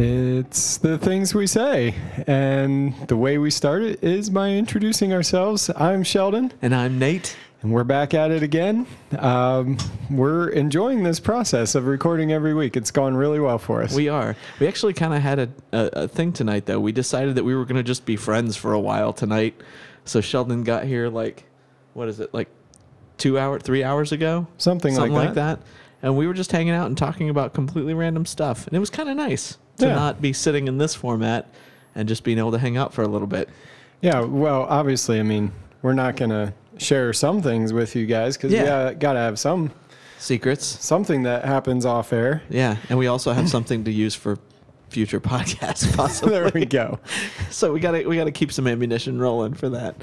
It's the things we say. And the way we start it is by introducing ourselves. I'm Sheldon, And I'm Nate. and we're back at it again. Um, we're enjoying this process of recording every week. It's gone really well for us. We are. We actually kind of had a, a, a thing tonight, though. We decided that we were going to just be friends for a while tonight. So Sheldon got here like, what is it, like two hours, three hours ago? Something like like that. that. And we were just hanging out and talking about completely random stuff. And it was kind of nice to Yeah. not be sitting in this format and just being able to hang out for a little bit. Yeah, well, obviously, I mean, we're not going to share some things with you guys because Yeah. we got to have some Secrets. something that happens off air. Yeah, and we also have something to use for future podcasts, possibly. there we go. So we gotta we gotta keep some ammunition rolling for that.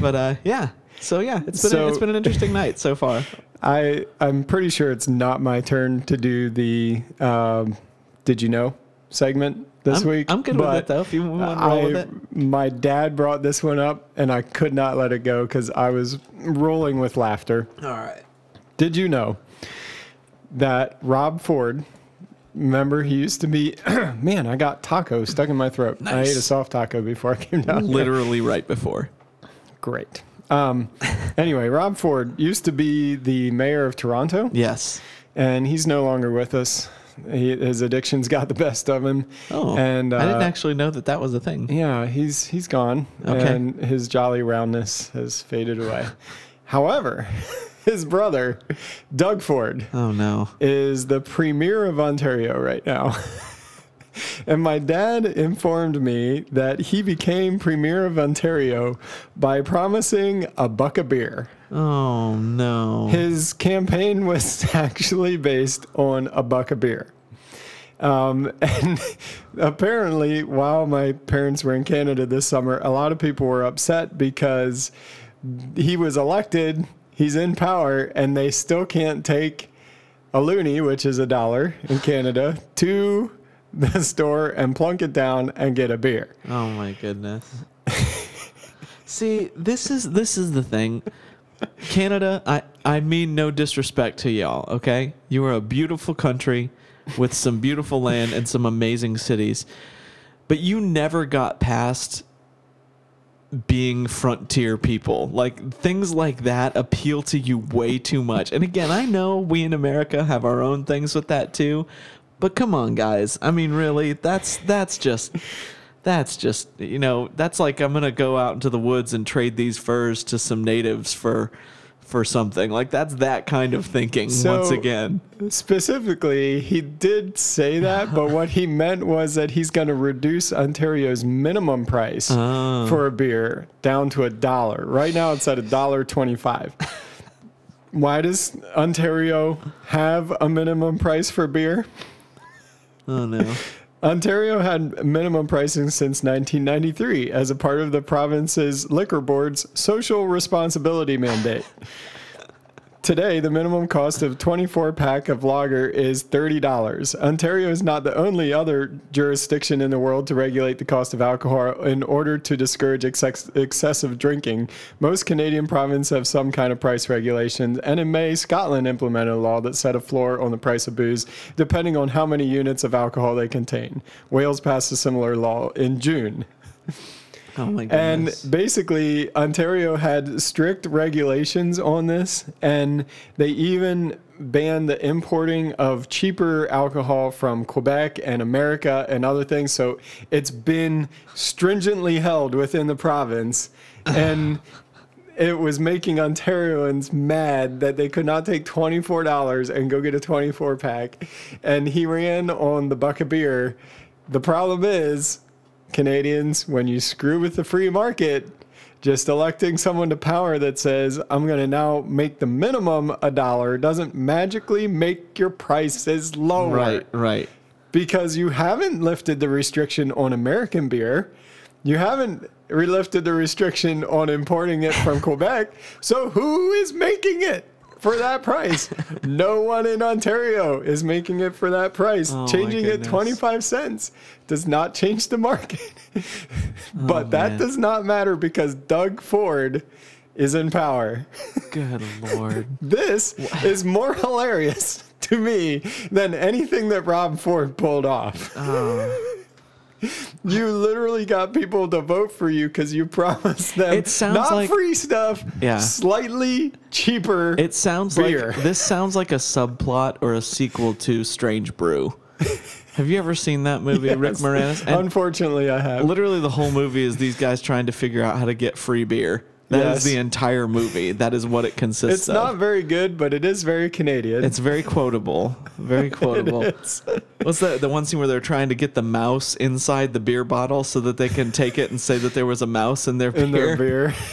But uh, yeah, so yeah, it's been So- a, it's been an interesting night so far. I I'm pretty sure it's not my turn to do the um, "Did you know?" Segment this I'm, week. I'm good with it though. If you want to roll I, with it, my dad brought this one up, and I could not let it go because I was rolling with laughter. all right. Did you know that Rob Ford? Remember, he used to be. man, I got taco stuck in my throat. I ate a soft taco before I came down. here. Literally right before. Great. Um, anyway, Rob Ford used to be the mayor of Toronto, Yes. and he's no longer with us. He, his addictions got the best of him. Oh, and uh, I didn't actually know that that was a thing. yeah, he's he's gone, Okay. and his jolly roundness has faded away. However, his brother, Doug Ford, Oh no. is the premier of Ontario right now. and my dad informed me that he became premier of Ontario by promising a buck of beer. Oh no. His campaign was actually based on a buck of beer. Um, and apparently, while my parents were in Canada this summer, a lot of people were upset because he was elected, he's in power, and they still can't take a loonie, which is a dollar in Canada, to the store and plunk it down and get a beer. Oh my goodness. See, this is this is the thing. Canada, I I mean no disrespect to y'all, okay? You are a beautiful country with some beautiful land and some amazing cities. But you never got past being frontier people. Like things like that appeal to you way too much. And again, I know we in America have our own things with that too. But come on, guys. I mean, really, that's that's just that's just you know that's like I'm gonna go out into the woods and trade these furs to some natives for for something like that's that kind of thinking So- once again. Specifically, he did say that, but what he meant was that he's going to reduce Ontario's minimum price Oh. for a beer down to a dollar. Right now, it's at a dollar twenty-five. Why does Ontario have a minimum price for beer? Oh no. Ontario had minimum pricing since 1993 as a part of the province's liquor board's social responsibility mandate. Today, the minimum cost of 24 pack of lager is $30. Ontario is not the only other jurisdiction in the world to regulate the cost of alcohol in order to discourage excess- excessive drinking. Most Canadian provinces have some kind of price regulations, and in May, Scotland implemented a law that set a floor on the price of booze depending on how many units of alcohol they contain. Wales passed a similar law in June. Oh my And basically, Ontario had strict regulations on this, and they even banned the importing of cheaper alcohol from Quebec and America and other things. So it's been stringently held within the province. And it was making Ontarians mad that they could not take $24 and go get a 24 pack. And he ran on the buck of beer. The problem is, Canadians, when you screw with the free market, Just electing someone to power that says, I'm going to now make the minimum a dollar doesn't magically make your prices lower. Right, right. Because you haven't lifted the restriction on American beer. You haven't re- lifted the restriction on importing it from Quebec. So who is making it? For that price, no one in Ontario is making it for that price. Oh, Changing it 25 cents does not change the market. but oh, that man. does not matter because Doug Ford is in power. Good lord. This is more hilarious to me than anything that Rob Ford pulled off. Oh. You literally got people to vote for you because you promised them It sounds not like- free stuff, Yeah. slightly cheaper. It sounds Beer. like this sounds like a subplot or a sequel to Strange Brew. Have you ever seen that movie, Rick Moranis? And Unfortunately, I have. literally the whole movie is these guys trying to figure out how to get free beer. That is Yes. the entire movie. That is what it consists It's of. It's not very good, but it is very Canadian. It's very quotable. Very quotable. What's that? The one scene where they're trying to get the mouse inside the beer bottle so that they can take it and say that there was a mouse in their beer. in their beer.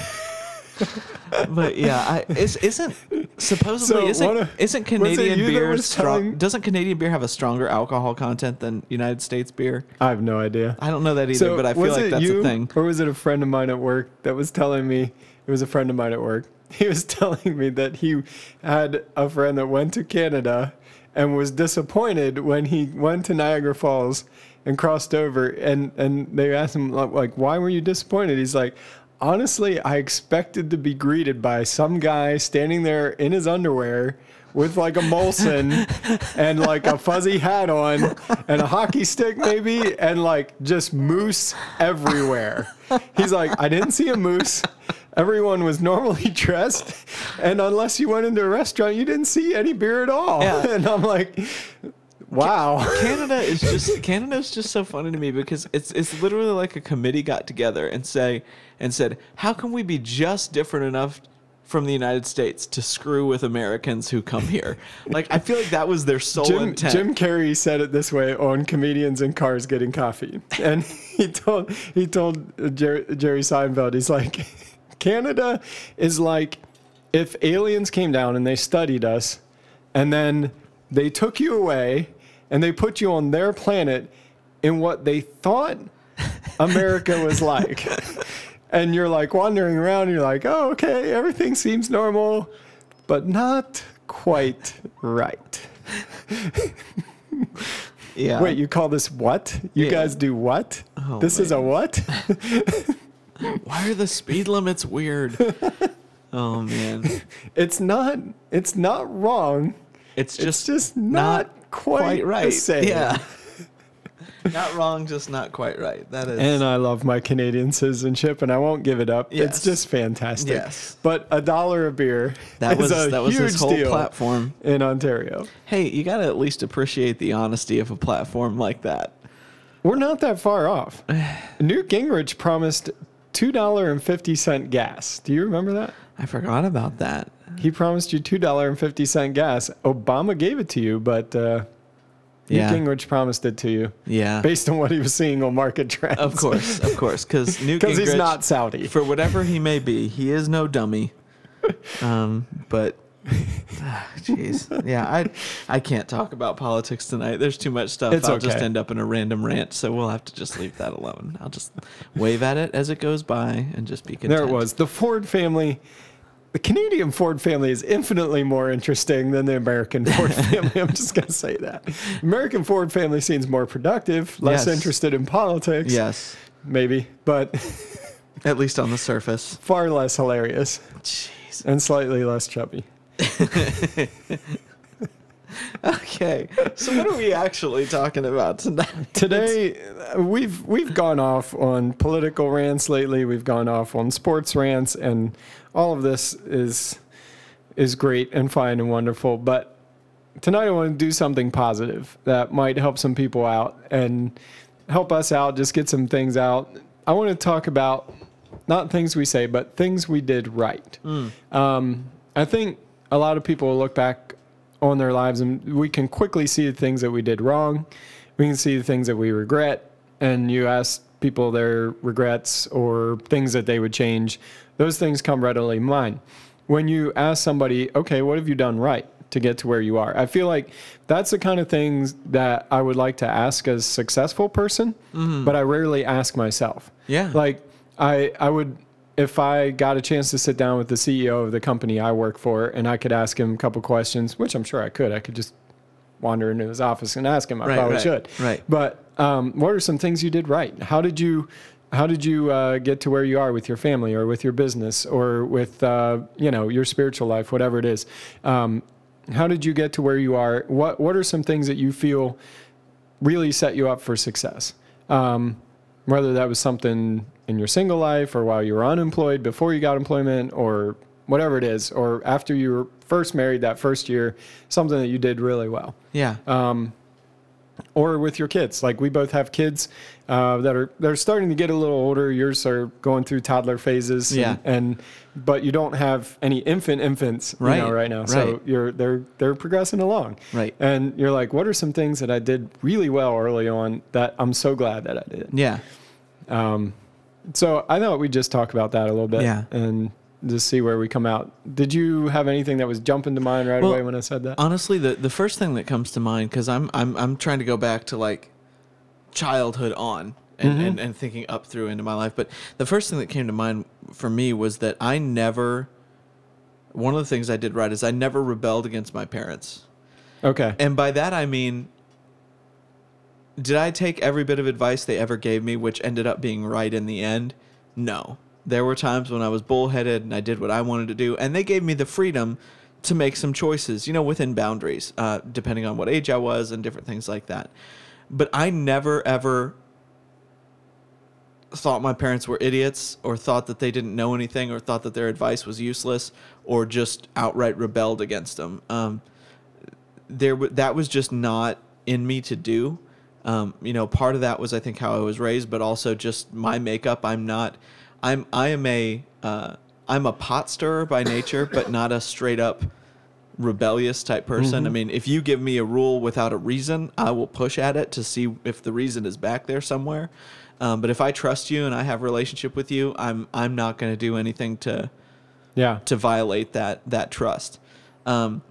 But yeah, I, is, isn't supposedly So isn't, of- isn't Canadian beer strong? telling- Doesn't Canadian beer have a stronger alcohol content than United States beer? I have no idea. I don't know that either, but I feel like that's you, a thing. Or was it a friend of mine at work that was telling me? It was a friend of mine at work. He was telling me that he had a friend that went to Canada and was disappointed when he went to Niagara Falls and crossed over. And and they asked him like, why were you disappointed? He's like. Honestly, I expected to be greeted by some guy standing there in his underwear with like a Molson and like a fuzzy hat on and a hockey stick maybe and like just moose everywhere. He's like, I didn't see a moose. Everyone was normally dressed, and unless you went into a restaurant, you didn't see any beer at all. Yeah. And I'm like, wow. Canada is just Canada is just so funny to me because it's it's literally like a committee got together and say and said, how can we be just different enough from the United States to screw with Americans who come here? Like I feel like that was their sole Jim, intent. Jim Carrey said it this way on comedians in cars getting coffee, and he told he told Jerry, Jerry Seinfeld, he's like, Canada is like if aliens came down and they studied us, and then they took you away and they put you on their planet in what they thought America was like. And you're like wandering around, and you're like, oh, okay, everything seems normal, but not quite right. yeah. Wait, you call this what? You Yeah. guys do what? Oh, this is a what? Why are the speed limits weird? oh man. it's not. It's not wrong. It's It's just just not, quite, quite right. The same. Yeah. not wrong, just not quite right. That is And I love my Canadian citizenship, and I won't give it up. Yes. It's just fantastic. Yes. But a dollar a beer that was that was his whole platform. in Ontario. Hey, you gotta at least appreciate the honesty of a platform like that. We're not that far off. Newt Gingrich promised two dollar and fifty cent gas. Do you remember that? I forgot about that. He promised you two dollar and fifty cent gas. Obama gave it to you, but uh, Yeah. Newt Gingrich promised it to you Yeah. based on what he was seeing on market trends. Of course, of course, because Newt because he's not Saudi. for whatever he may be, he is no dummy. Um, but jeez, yeah, I I can't talk about politics tonight. There's too much stuff. It's I'll just end up in a random rant, so we'll have to just leave that alone. I'll just wave at it as it goes by and just be content. There it was. The Ford family. The Canadian Ford family is infinitely more interesting than the American Ford family. I'm just going to say that. American Ford family seems more productive, less Yes. interested in politics. Yes, Maybe, but at least on the surface. far less hilarious Jeez. and slightly less chubby. Okay, so what are we actually talking about tonight? Today, we've we've gone off on political rants lately. We've gone off on sports rants, and all of this is is great and fine and wonderful. But tonight, I want to do something positive that might help some people out and help us out. Just get some things out. I want to talk about not things we say, but things we did right. Um, I think a lot of people look back on their lives and we can quickly see the things that we did wrong. We can see the things that we regret. And you ask people their regrets or things that they would change, those things come readily to mind. When you ask somebody, okay, what have you done right to get to where you are? I feel like that's the kind of things that I would like to ask a successful person, mm-hmm. but I rarely ask myself. Yeah. Like I I would if I got a chance to sit down with the CEO of the company I work for and I could ask him a couple questions, which I'm sure I could. I could just wander into his office and ask him. I Right, probably right, should. right. But um, what are some things you did right? How did you how did you uh, get to where you are with your family or with your business or with uh, you know your spiritual life, whatever it is? Um, how did you get to where you are? What what are some things that you feel really set you up for success? Um, whether that was something in your single life or while you were unemployed before you got employment or whatever it is, or after you were first married that first year, something that you did really well Yeah. or with your kids. Like we both have kids uh, that are they're starting to get a little older. Yours are going through toddler phases. Yeah. And, but you don't have any infant infants you Right, know, right now. So right. you're they're they're progressing along. Right. And you're like, what are some things that I did really well early on that I'm so glad that I did. yeah. So I thought we'd just talk about that a little bit. Yeah. And just see where we come out. Did you have anything that was jumping to mind right Well, away when I said that? Honestly, the the first thing that comes to mind because I'm I'm I'm trying to go back to like childhood on and, Mm-hmm. and and thinking up through into my life, but the first thing that came to mind for me was that I never. One of the things I did right is I never rebelled against my parents. okay. And by that I mean, did I take every bit of advice they ever gave me, which ended up being right in the end? No. There were times when I was bullheaded and I did what I wanted to do, and they gave me the freedom to make some choices, you know, within boundaries, uh, depending on what age I was and different things like that. But I never, ever thought my parents were idiots or thought that they didn't know anything or thought that their advice was useless or just outright rebelled against them. Um, there that was just not in me to do. Um, you know, part of that was I think how I was raised, but also just my makeup. I'm not. I'm. I am a. Uh, I'm a pot stirrer by nature, but not a straight up rebellious type person. I mean, if you give me a rule without a reason, I will push at it to see if the reason is back there somewhere. Um, but if I trust you and I have a relationship with you, I'm I'm not going to do anything to yeah. to violate that that trust. Um,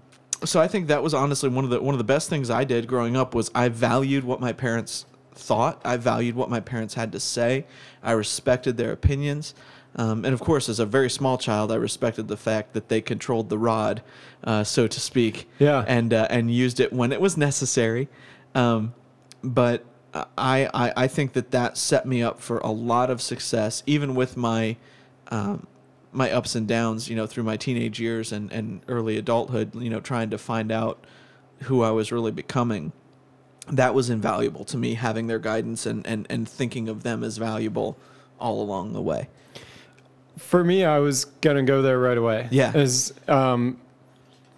so I think that was honestly one of the one of the best things I did growing up was I valued what my parents thought. I valued what my parents had to say. I respected their opinions. Um, and of course, as a very small child, I respected the fact that they controlled the rod, uh, so to speak, Yeah. and uh, and used it when it was necessary. Um, but I, I I think that that set me up for a lot of success, even with my um, my ups and downs, you know, through my teenage years and, and early adulthood, you know, trying to find out who I was really becoming. That was invaluable to me, having their guidance and, and, and thinking of them as valuable all along the way. For me, I was gonna go there right away. Yeah. As um,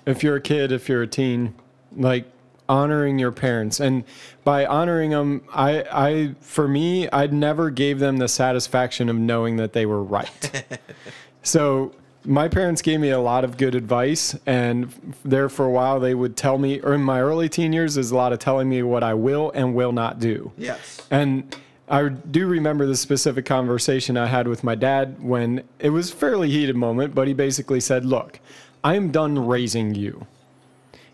if you're a kid, if you're a teen, like honoring your parents, and by honoring them, I, I, for me, I never gave them the satisfaction of knowing that they were right. so my parents gave me a lot of good advice, and there for a while they would tell me, or in my early teen years, is a lot of telling me what I will and will not do. Yes. And I do remember the specific conversation I had with my dad when it was a fairly heated moment, but he basically said, Look, I'm done raising you.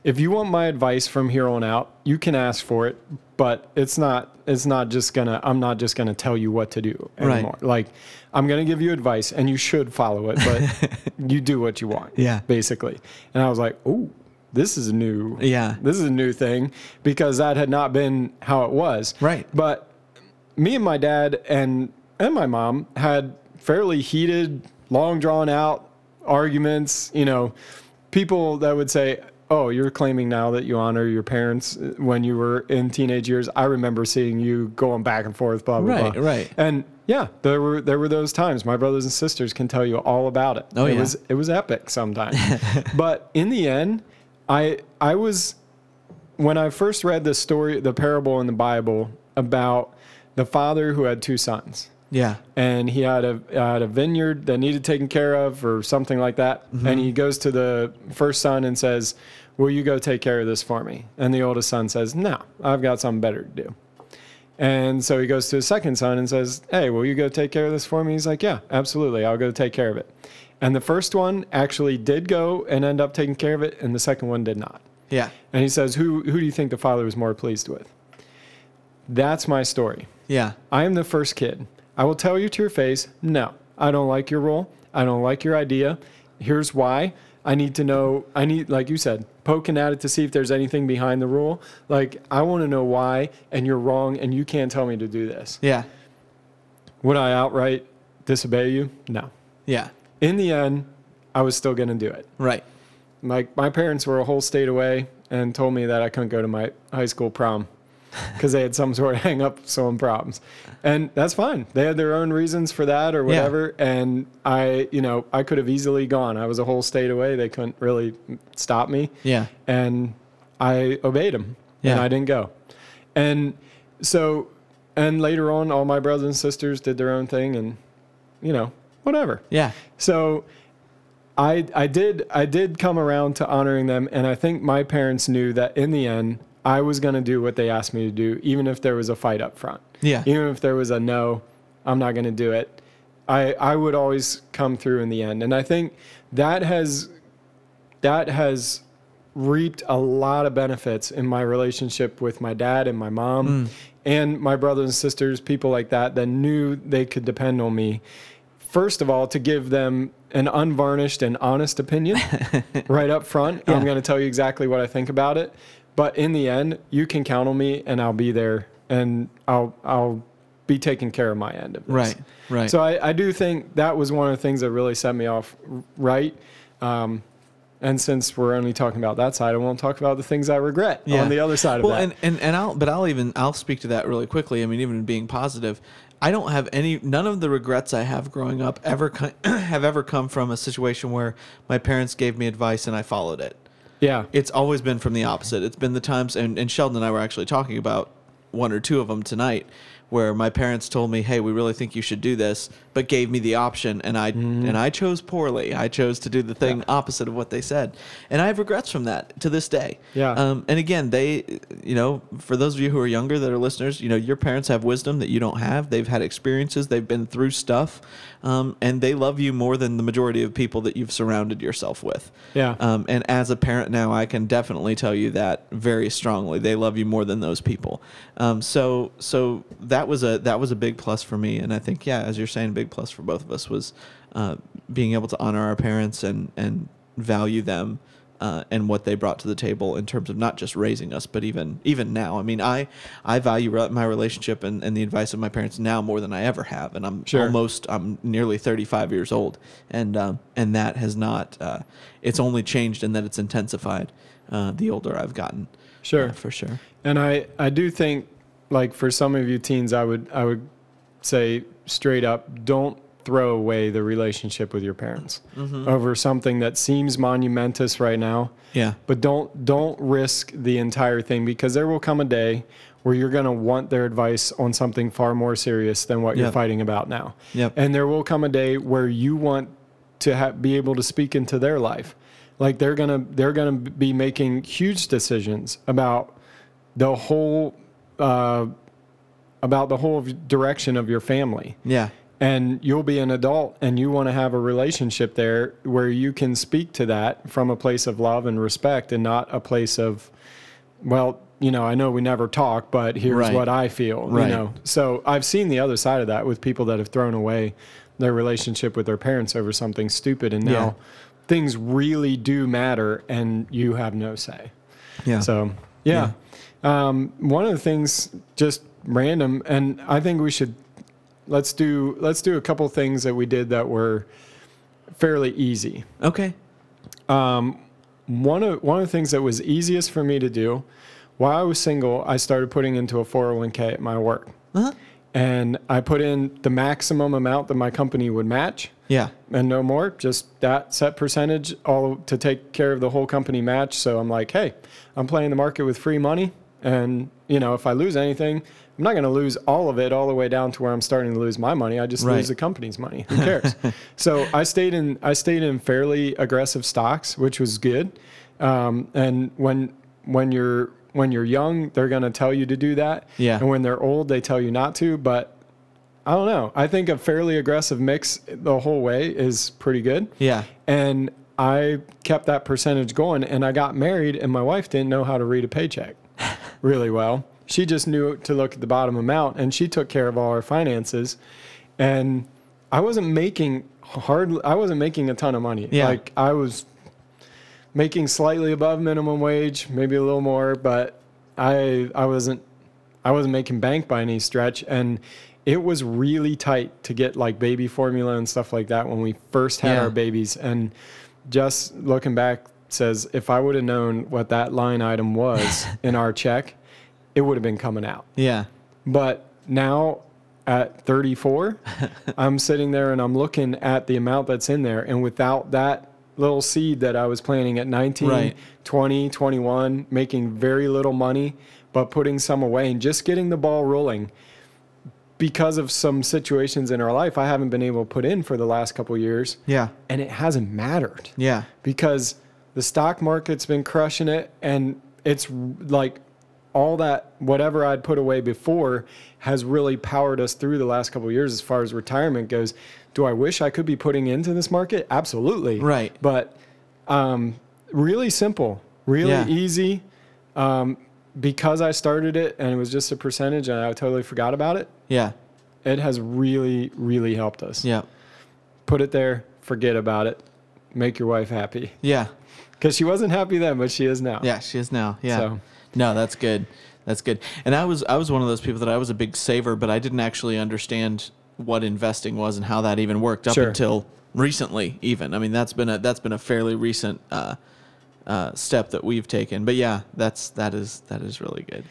If you want my advice from here on out, you can ask for it, but it's not it's not just gonna I'm not just gonna tell you what to do Right. anymore. Like I'm gonna give you advice and you should follow it, but you do what you want. Yeah. Basically. And I was like, Oh, this is new Yeah. this is a new thing because that had not been how it was. Right. But me and my dad and and my mom had fairly heated, long drawn out arguments. You know, people that would say, "Oh, you're claiming now that you honor your parents uh, when you were in teenage years." I remember seeing you going back and forth, blah blah Right, blah. right. And yeah, there were there were those times. My brothers and sisters can tell you all about it. Oh, it yeah. was it was epic sometimes. but in the end, I I was when I first read the story, the parable in the Bible about the father who had two sons, Yeah. and he had a had a vineyard that needed taken care of, or something like that, mm-hmm. and he goes to the first son and says, "Will you go take care of this for me?" And the oldest son says, "No, I've got something better to do." And so he goes to his second son and says, Hey, will you go take care of this for me? He's like, Yeah, absolutely. I'll go take care of it. And the first one actually did go and end up taking care of it, and the second one did not. Yeah. And he says, Who, who do you think the father was more pleased with? That's my story. Yeah. I am the first kid. I will tell you to your face, no, I don't like your role. I don't like your idea. Here's why. I need to know, I need, like you said, poking at it to see if there's anything behind the rule. Like, I want to know why, and you're wrong, and you can't tell me to do this. Yeah. Would I outright disobey you? No. Yeah. In the end, I was still going to do it. Right. Like, my parents were a whole state away and told me that I couldn't go to my high school prom because they had some sort of hang up, some problems. And that's fine. They had their own reasons for that or Yeah. whatever. And I, you know, I could have easily gone. I was a whole state away. They couldn't really stop me. Yeah. And I obeyed them Yeah. and I didn't go. And so, and later on, all my brothers and sisters did their own thing and, you know, whatever. Yeah. So I I did I did come around to honoring them and I think my parents knew that in the end I was going to do what they asked me to do even if there was a fight up front. Yeah. Even if there was a no, I'm not going to do it. I I would always come through in the end. And I think that has that has reaped a lot of benefits in my relationship with my dad and my mom mm. and my brothers and sisters, people like that that knew they could depend on me. First of all, to give them an unvarnished and honest opinion right up front. Yeah. I'm going to tell you exactly what I think about it. But in the end, you can count on me and I'll be there and I'll I'll be taking care of my end of this. Right. Right. So I, I do think that was one of the things that really set me off right. Um, and since we're only talking about that side, I won't talk about the things I regret Yeah. on the other side of well, that. and, and and I'll but I'll even I'll speak to that really quickly. I mean, even being positive, I don't have any none of the regrets I have growing up ever have ever come from a situation where my parents gave me advice and I followed it. Yeah. It's always been from the opposite. It's been the times, and, and Sheldon and I were actually talking about one or two of them tonight, where my parents told me, "Hey, we really think you should do this," but gave me the option, and I and I chose poorly. I chose to do the thing opposite of what they said, and I have regrets from that to this day. Yeah. Um, and again, they, you know, for those of you who are younger that are listeners, you know, your parents have wisdom that you don't have. They've had experiences. They've been through stuff, um, and they love you more than the majority of people that you've surrounded yourself with. Yeah. Um, and as a parent now, I can definitely tell you that very strongly. They love you more than those people. Um, so so that was a that was a big plus for me, and I think yeah, as you're saying, a big plus for both of us was uh, being able to honor our parents and and value them. Uh, and what they brought to the table in terms of not just raising us, but even even now. I mean, I I value re- my relationship and, and the advice of my parents now more than I ever have, and I'm Sure. almost I'm nearly 35 years old, and um, and that has not. Uh, it's only changed in that it's intensified. Uh, the older I've gotten, Sure. uh, for sure. And I, I do think, like for some of you teens, I would I would say straight up, don't throw away the relationship with your parents over something that seems monumentous right now. Yeah, But don't don't risk the entire thing because there will come a day where you're going to want their advice on something far more serious than what you're fighting about now. Yep. And there will come a day where you want to ha- be able to speak into their life. Like they're going to they're going to be making huge decisions about the whole uh, about the whole direction of your family yeah, and you'll be an adult and you want to have a relationship there where you can speak to that from a place of love and respect and not a place of well you know i know we never talk but here's Right. what i feel Right. you know so i've seen the other side of that with people that have thrown away their relationship with their parents over something stupid and now Yeah. things really do matter and you have no say yeah. so yeah. Um, one of the things just random, and I think we should let's do let's do a couple things that we did that were fairly easy. okay. One of one of the things that was easiest for me to do while I was single, I started putting into a 401k at my work. Uh-huh. And I put in the maximum amount that my company would match Yeah, and no more, just that set percentage all to take care of the whole company match. So I'm like, hey, I'm playing the market with free money. And, you know, if I lose anything, I'm not going to lose all of it all the way down to where I'm starting to lose my money. I just Right. lose the company's money. Who cares? so I stayed in, I stayed in fairly aggressive stocks, which was good. Um, and when, when you're, when you're young, they're going to tell you to do that. Yeah. And when they're old, they tell you not to. But I don't know. I think a fairly aggressive mix the whole way is pretty good. Yeah. And I kept that percentage going. And I got married, and my wife didn't know how to read a paycheck really well. She just knew to look at the bottom amount, and she took care of all our finances. And I wasn't making hard. I wasn't making a ton of money. Yeah. Like I was making slightly above minimum wage, maybe a little more, but I I wasn't I wasn't making bank by any stretch and it was really tight to get like baby formula and stuff like that when we first had Yeah. our babies and just looking back says if I would have known what that line item was in our check, it would have been coming out. Yeah. But now at 34, I'm sitting there and I'm looking at the amount that's in there. And without that little seed that I was planting at 19, Right. 20, 21, making very little money, but putting some away and just getting the ball rolling because of some situations in our life I haven't been able to put in for the last couple years. Yeah. And it hasn't mattered Yeah. because the stock market's been crushing it and it's like all that whatever I'd put away before has really powered us through the last couple of years as far as retirement goes. Do I wish I could be putting into this market? Absolutely. Right. But um, really simple, really Yeah. easy. Um, because I started it and it was just a percentage and I totally forgot about it, Yeah. it has really, really helped us. Yeah. Put it there, forget about it, make your wife happy. Yeah. Because she wasn't happy then, but she is now. Yeah, she is now. Yeah. So- No, that's good. That's good. And I was I was one of those people that I was a big saver, but I didn't actually understand what investing was and how that even worked up Sure. until recently. Even I mean that's been a that's been a fairly recent uh, uh, step that we've taken. But yeah, that's that is that is really good.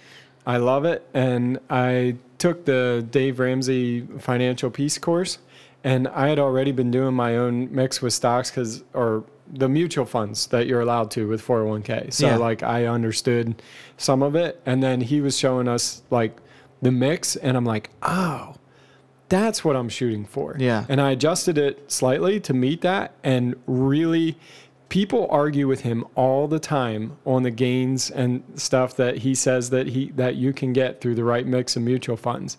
I love it. And I took the Dave Ramsey Financial Peace course, and I had already been doing my own mix with stocks because, or the mutual funds that you're allowed to with 401k. So, Yeah. like, I understood some of it. And then he was showing us, like, the mix, and I'm like, oh, that's what I'm shooting for. Yeah. And I adjusted it slightly to meet that. And really, people argue with him all the time on the gains and stuff that he says that he that you can get through the right mix of mutual funds.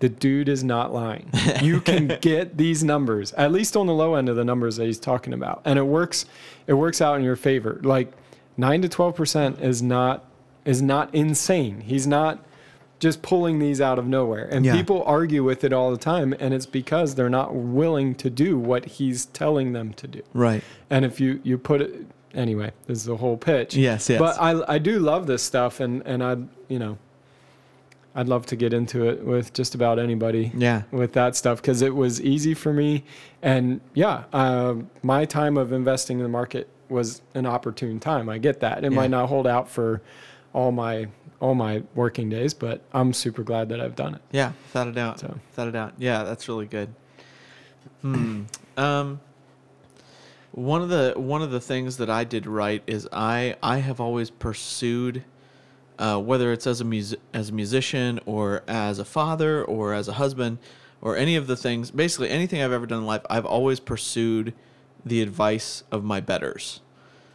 The dude is not lying. You can get these numbers, at least on the low end of the numbers that he's talking about. And it works it works out in your favor. Like 9 to 12% is not is not insane. He's not just pulling these out of nowhere. And Yeah. people argue with it all the time and it's because they're not willing to do what he's telling them to do. Right. And if you you put it anyway, this is the whole pitch. Yes, yes. But I I do love this stuff and and I you know I'd love to get into it with just about anybody Yeah. with that stuff because it was easy for me and yeah uh, my time of investing in the market was an opportune time i get that it Yeah. might not hold out for all my all my working days but i'm super glad that i've done it Yeah, without a doubt. So. Without a doubt. Yeah, that's really good. Hmm. Um. One of the one of the things that I did right is I I have always pursued, uh, whether it's as a mus- as a musician or as a father or as a husband or any of the things, basically anything I've ever done in life, I've always pursued the advice of my betters.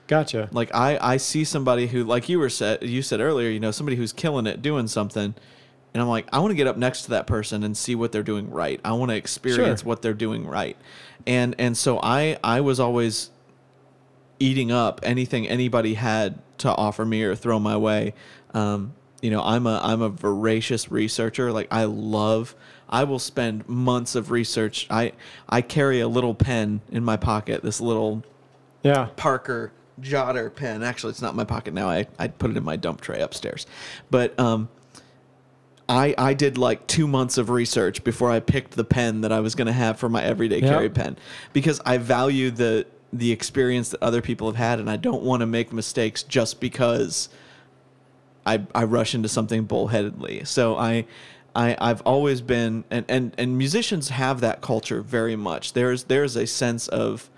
gotcha Like I, I see somebody who, like you were said, you said earlier, you know, somebody who's killing it, doing something, and I'm like, I want to get up next to that person and see what they're doing right. I want to experience Sure. what they're doing right, and and so I, I was always eating up anything anybody had to offer me or throw my way. Um, you know, I'm a I'm a voracious researcher. Like I love. I will spend months of research. I I carry a little pen in my pocket. This little yeah Parker jotter pen. Actually, it's not in my pocket now. I, I put it in my dump tray upstairs. But um, I I did like two months of research before I picked the pen that I was going to have for my everyday Yeah. carry pen because I value the the experience that other people have had, and I don't want to make mistakes just because I I rush into something bullheadedly. So I. I, I've always been and, and, and musicians have that culture very much. There's there's a sense of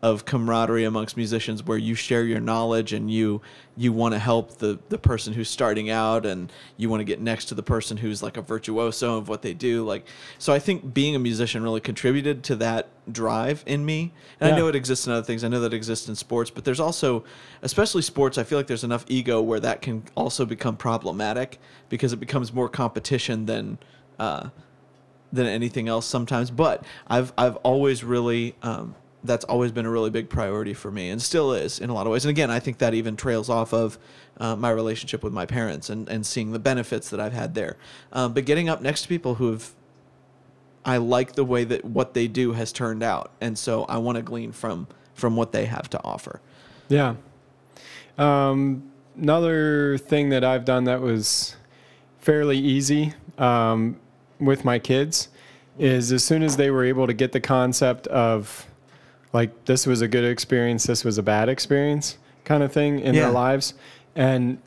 of camaraderie amongst musicians where you share your knowledge and you you want to help the the person who's starting out and you want to get next to the person who's like a virtuoso of what they do like so i think being a musician really contributed to that drive in me and Yeah. i know it exists in other things i know that it exists in sports but there's also especially sports i feel like there's enough ego where that can also become problematic because it becomes more competition than uh, than anything else sometimes. But I've I've always really um, that's always been a really big priority for me, and still is in a lot of ways. And again, I think that even trails off of uh, my relationship with my parents and and seeing the benefits that I've had there. Um, but getting up next to people who have I like the way that what they do has turned out, and so I want to glean from from what they have to offer. Yeah. Um, another thing that I've done that was fairly easy um, with my kids is as soon as they were able to get the concept of like this was a good experience, this was a bad experience kind of thing in Yeah. their lives, and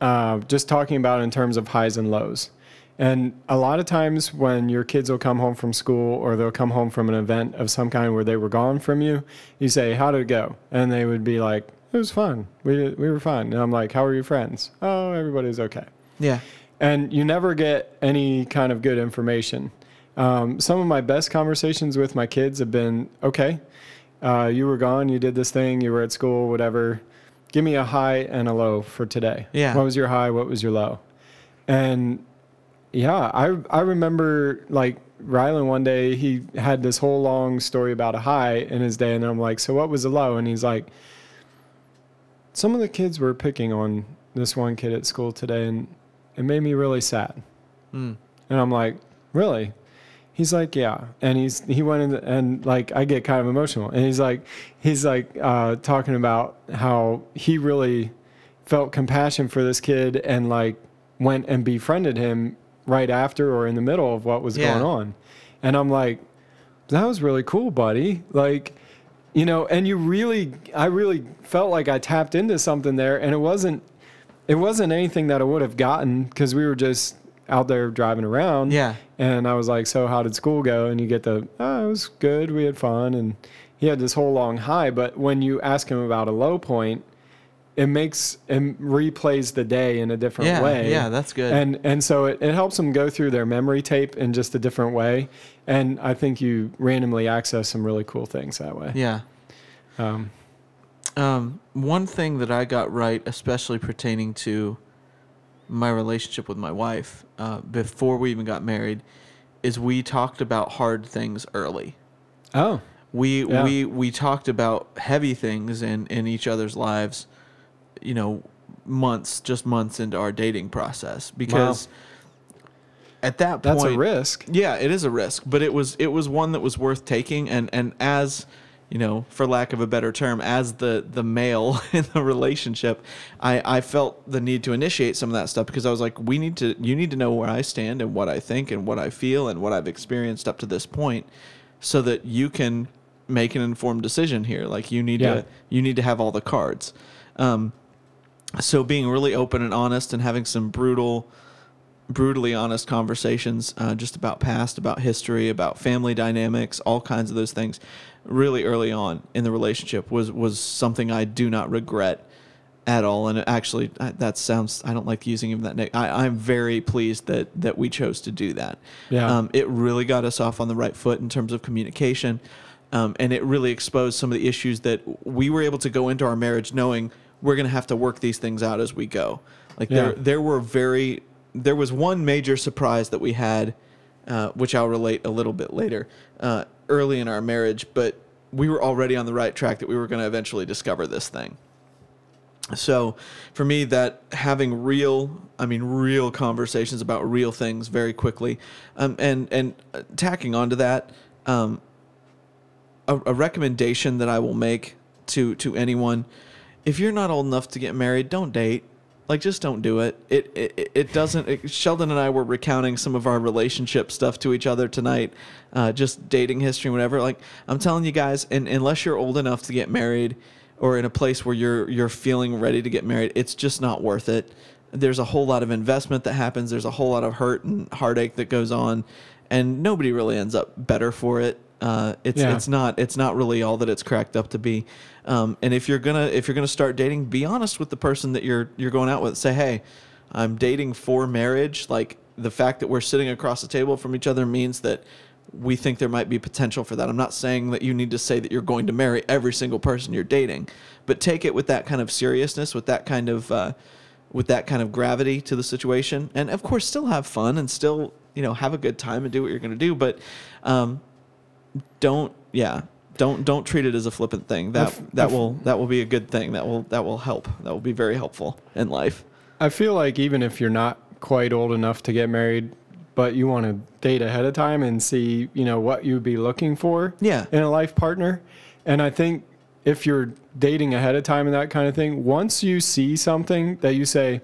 uh, just talking about in terms of highs and lows. And a lot of times when your kids will come home from school or they'll come home from an event of some kind where they were gone from you, you say, How did it go? And they would be like, It was fun. We, we were fun. And I'm like, How are your friends? Oh, everybody's okay. Yeah, And you never get any kind of good information. Um, some of my best conversations with my kids have been okay, uh, you were gone, you did this thing, you were at school, whatever. Give me a high and a low for today. Yeah. What was your high? What was your low? And yeah, I I remember like Rylan one day he had this whole long story about a high in his day, and I'm like, so what was the low? And he's like, some of the kids were picking on this one kid at school today, and it made me really sad. Mm. And I'm like, really? He's like, yeah. And he's he went in and like I get kind of emotional. And he's like, he's like uh, talking about how he really felt compassion for this kid and like went and befriended him right after or in the middle of what was Yeah. going on. And I'm like, that was really cool, buddy. Like, you know, and you really, I really felt like I tapped into something there, and it wasn't, it wasn't anything that I would have gotten because we were just out there driving around. Yeah. And I was like, so how did school go? And you get the, oh, it was good. We had fun. And he had this whole long high. But when you ask him about a low point, it makes it replays the day in a different yeah, way. yeah. That's good. And and so it, it helps them go through their memory tape in just a different way. And I think you randomly access some really cool things that way. yeah. Um, Um, one thing that I got right, especially pertaining to my relationship with my wife uh, before we even got married, is we talked about hard things early. oh, We Yeah. we we talked about heavy things in in each other's lives, you know, months just months into our dating process because at that point that's a risk. yeah, it is a risk, but it was it was one that was worth taking and and as you know, for lack of a better term, as the the male in the relationship, I I felt the need to initiate some of that stuff because I was like, we need to you need to know where I stand and what I think and what I feel and what I've experienced up to this point so that you can make an informed decision here. Like you need Yeah. to you need to have all the cards. Um so being really open and honest and having some brutal brutally honest conversations uh, just about past, about history, about family dynamics, all kinds of those things, really early on in the relationship was was something I do not regret at all. And actually, I- that sounds I don't like using even that. name. I, I'm very pleased that that we chose to do that. Yeah. Um, it really got us off on the right foot in terms of communication. Um, and it really exposed some of the issues that we were able to go into our marriage knowing we're going to have to work these things out as we go. Like Yeah. there, there were very, there was one major surprise that we had, uh, which I'll relate a little bit later, uh, early in our marriage, but we were already on the right track that we were going to eventually discover this thing. So for me, that having real, I mean, real conversations about real things very quickly, um, and and uh, tacking onto that, um, a, a recommendation that I will make to to anyone, if you're not old enough to get married, don't date. Like, just don't do it. It it, it doesn't. It, Sheldon and I were recounting some of our relationship stuff to each other tonight, uh, just dating history and whatever. Like, I'm telling you guys, and unless you're old enough to get married, or in a place where you're you're feeling ready to get married, it's just not worth it. There's a whole lot of investment that happens. There's a whole lot of hurt and heartache that goes on, and nobody really ends up better for it. Uh, it's Yeah. it's not it's not really all that it's cracked up to be. Um, and if you're gonna if you're gonna start dating, be honest with the person that you're you're going out with. Say, hey, I'm dating for marriage. Like the fact that we're sitting across the table from each other means that we think there might be potential for that. I'm not saying that you need to say that you're going to marry every single person you're dating, but take it with that kind of seriousness, with that kind of uh, with that kind of gravity to the situation, and of course, still have fun and still you know have a good time and do what you're going to do. But um, don't yeah don't don't treat it as a flippant thing. That If- that if- will that will be a good thing. That will that will help. That will be very helpful in life. I feel like even if you're not quite old enough to get married, but you want to date ahead of time and see, you know, what you'd be looking for Yeah. in a life partner. And I think if you're dating ahead of time and that kind of thing, once you see something that you say,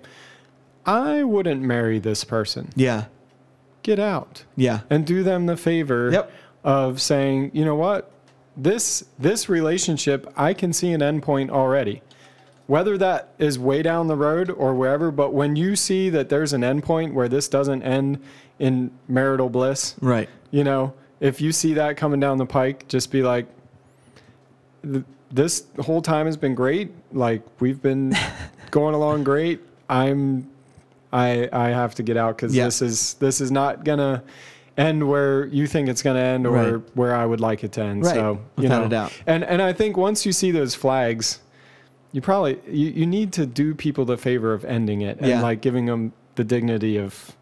I wouldn't marry this person, Yeah. get out Yeah. and do them the favor Yep. Of saying, you know what, this this relationship, I can see an endpoint already. Whether that is way down the road or wherever, but when you see that there's an endpoint where this doesn't end in marital bliss, Right. you know, if you see that coming down the pike, just be like, this whole time has been great. Like we've been going along great. I'm, I, I have to get out because Yeah. this is this is not gonna end where you think it's gonna end or Right. where I would like it to end. Right. So you Without know, a doubt. and and I think once you see those flags, you probably you, you need to do people the favor of ending it and Yeah. like giving them the dignity of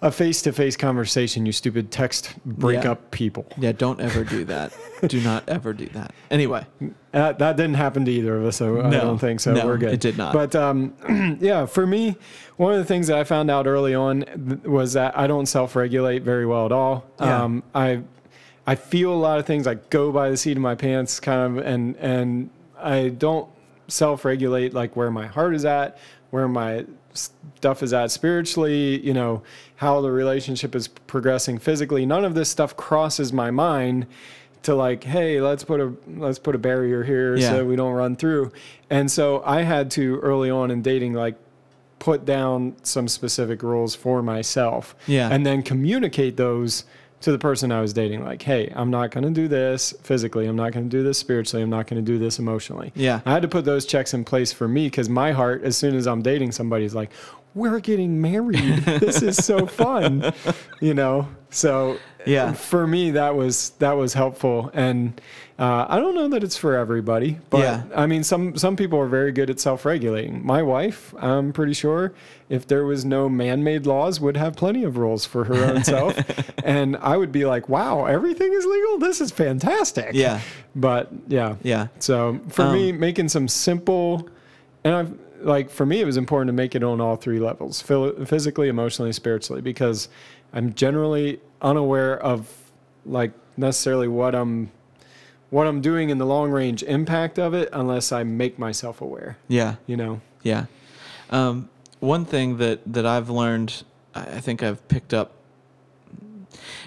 a face-to-face conversation you stupid text breakup Yeah. people Yeah. Don't ever do that. do not ever do that. Anyway. that, that didn't happen to either of us so i don't think so No, we're good it did not. but um, yeah for me one of the things that i found out early on th- was that i don't self-regulate very well at all Yeah. um, i i feel a lot of things i go by the seat of my pants kind of and and i don't self-regulate like where my heart is at where my stuff is at spiritually you know how the relationship is progressing physically none of this stuff crosses my mind to like hey let's put a let's put a barrier here Yeah. so we don't run through and so i had to early on in dating like put down some specific rules for myself Yeah. and then communicate those to the person I was dating. Like, hey, I'm not going to do this physically. I'm not going to do this spiritually. I'm not going to do this emotionally. Yeah. I had to put those checks in place for me because my heart, as soon as I'm dating somebody, is like, we're getting married. this is so fun, you know. So Yeah. for me that was that was helpful, and uh, I don't know that it's for everybody, but Yeah. I mean some some people are very good at self-regulating. My wife, I'm pretty sure, if there was no man-made laws, would have plenty of rules for her own self, and I would be like, wow, everything is legal. This is fantastic. Yeah. But yeah, Yeah. so for Um, me, making some simple, and I've like for me, it was important to make it on all three levels: physically, emotionally, spiritually, because I'm generally unaware of like necessarily what I'm what I'm doing in the long range impact of it unless I make myself aware. Yeah. You know? Yeah. Um, one thing that, that I've learned, I think I've picked up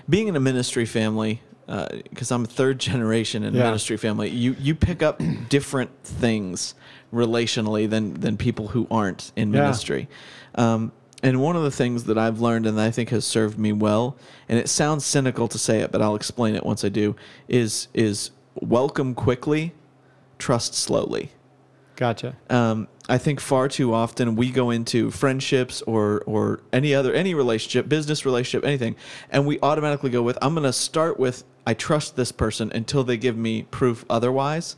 being in a ministry family, because I'm a third generation in a ministry family, you, you pick up different things relationally than, than people who aren't in Yeah. ministry. Um, and one of the things that I've learned and I think has served me well, and it sounds cynical to say it, but I'll explain it once I do, is is welcome quickly, trust slowly Gotcha. um, I think far too often we go into friendships or or any other any relationship, business relationship, anything, and we automatically go with I'm going to start with I trust this person until they give me proof otherwise.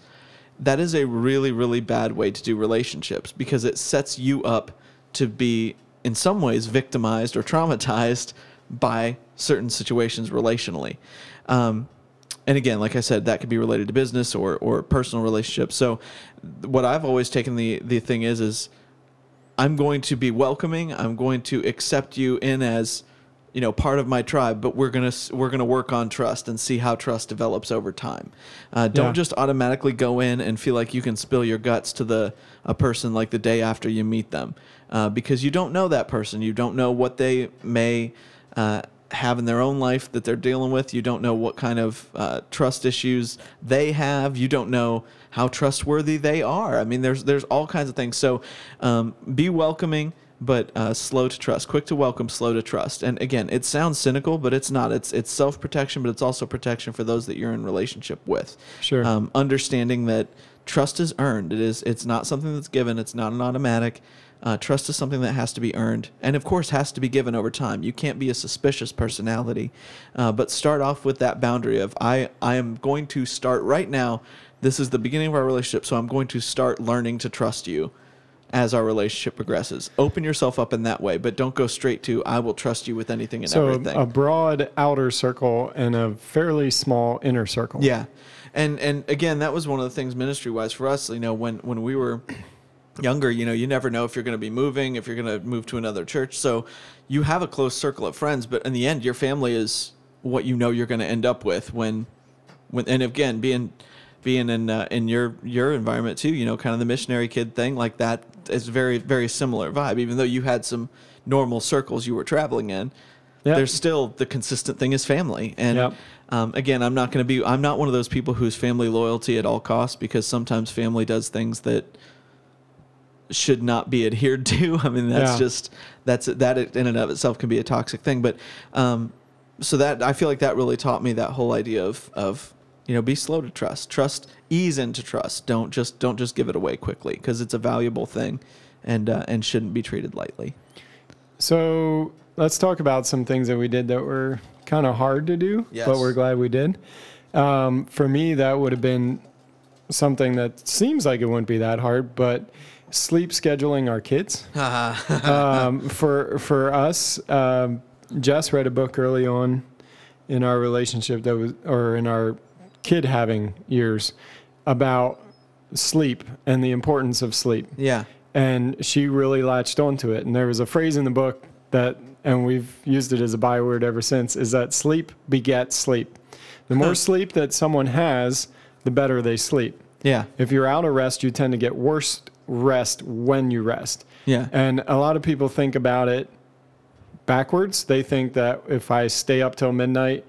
That is a really really bad way to do relationships because it sets you up to be in some ways victimized or traumatized by certain situations relationally. Um, and again, like I said, that could be related to business or, or personal relationships. So, what I've always taken the the thing is is I'm going to be welcoming. I'm going to accept you in as you know part of my tribe, but we're gonna we're gonna work on trust and see how trust develops over time. Uh, don't Yeah. just automatically go in and feel like you can spill your guts to the a person like the day after you meet them, uh, because you don't know that person. You don't know what they may. Uh, have in their own life that they're dealing with. You don't know what kind of uh, trust issues they have. You don't know how trustworthy they are. I mean, there's there's all kinds of things. So um, be welcoming, but uh, slow to trust, quick to welcome, slow to trust. And again, it sounds cynical, but it's not. It's it's self protection, but it's also protection for those that you're in relationship with. Sure. Um, understanding that trust is earned. It is. It's not something that's given. It's not an automatic. Uh, trust is something that has to be earned, and of course, has to be given over time. You can't be a suspicious personality, uh, but start off with that boundary of I. I am going to start right now. This is the beginning of our relationship, so I'm going to start learning to trust you as our relationship progresses. Open yourself up in that way, but don't go straight to I will trust you with anything and so everything. a broad outer circle and a fairly small inner circle. Yeah, and and again, that was one of the things ministry wise for us. You know, when when we were younger, you know, you never know if you're going to be moving, if you're going to move to another church. So you have a close circle of friends, but in the end, your family is what you know you're going to end up with when when and again being being in uh, in your your environment too. You know, kind of the missionary kid thing like that is very very similar vibe. Even though you had some normal circles you were traveling in. Yep. There's still the consistent thing is family, and Yep. um, again, I'm not going to be. I'm not one of those people who's family loyalty at all costs because sometimes family does things that should not be adhered to. I mean, that's Yeah. just that's that in and of itself can be a toxic thing. But um, so that I feel like that really taught me that whole idea of of you know be slow to trust, trust, ease into trust. Don't just don't just give it away quickly because it's a valuable thing, and uh, and shouldn't be treated lightly. So let's talk about some things that we did that were kind of hard to do, Yes. but we're glad we did. Um, for me, that would have been something that seems like it wouldn't be that hard, but sleep scheduling our kids. um, for for us, um, Jess read a book early on in our relationship that was, or in our kid having years, about sleep and the importance of sleep yeah. and she really latched onto it. And there was a phrase in the book that, and we've used it as a byword ever since, is that sleep begets sleep. The more sleep that someone has, the better they sleep. Yeah. If you're out of rest, you tend to get worse rest when you rest. Yeah. And a lot of people think about it backwards. They think that if I stay up till midnight,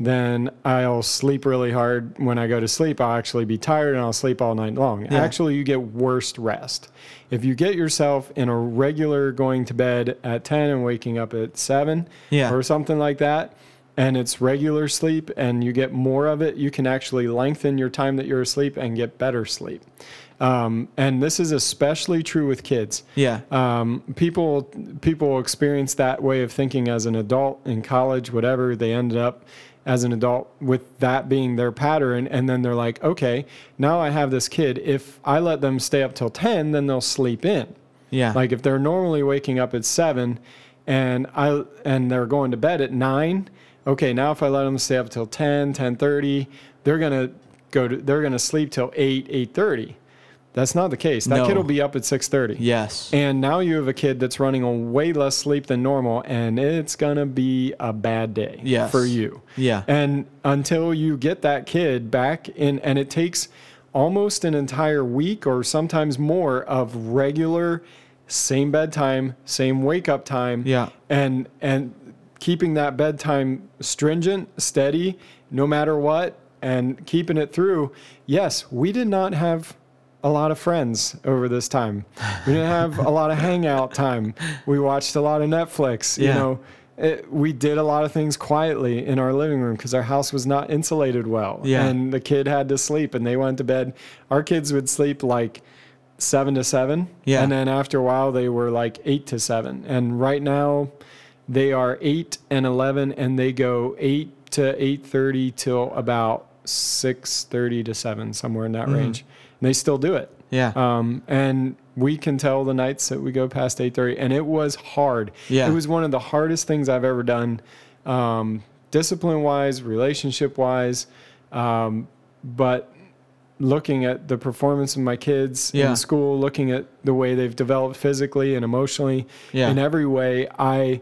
then I'll sleep really hard. When I go to sleep, I'll actually be tired and I'll sleep all night long. Yeah. Actually, you get worst rest. If you get yourself in a regular going to bed at 10 and waking up at 7 Yeah. or something like that, and it's regular sleep and you get more of it, you can actually lengthen your time that you're asleep and get better sleep. Um, and this is especially true with kids. Yeah. Um, people people experience that way of thinking as an adult in college, whatever. They ended up as an adult with that being their pattern, and then they're like, okay, now I have this kid. If I let them stay up till ten, then they'll sleep in. Yeah. Like if they're normally waking up at seven, and I and they're going to bed at nine. Okay, now if I let them stay up till 10, 10:30, they're gonna go to they're gonna sleep till eight, eight thirty. That's not the case. That No. kid will be up at six thirty. yes. And now you have a kid that's running on way less sleep than normal, and it's gonna be a bad day Yes. for you. Yeah. And until you get that kid back in, and it takes almost an entire week or sometimes more of regular, same bedtime, same wake up time. Yeah. And and keeping that bedtime stringent, steady, no matter what, and keeping it through. Yes, we did not have a lot of friends over this time. We didn't have a lot of hangout time. We watched a lot of Netflix. You know, it, we did a lot of things quietly in our living room because our house was not insulated well. Yeah. And the kid had to sleep and they went to bed. Our kids would sleep like seven to seven. Yeah. And then after a while, they were like eight to seven. And right now, they are eight and 11 and they go eight to 8.30 till about 6.30 to 7 somewhere in that Mm-hmm. range and they still do it Yeah. um, and we can tell the nights that we go past 8.30 and it was hard Yeah. it was one of the hardest things i've ever done um, discipline wise relationship wise um, but looking at the performance of my kids Yeah. in school looking at the way they've developed physically and emotionally Yeah. in every way i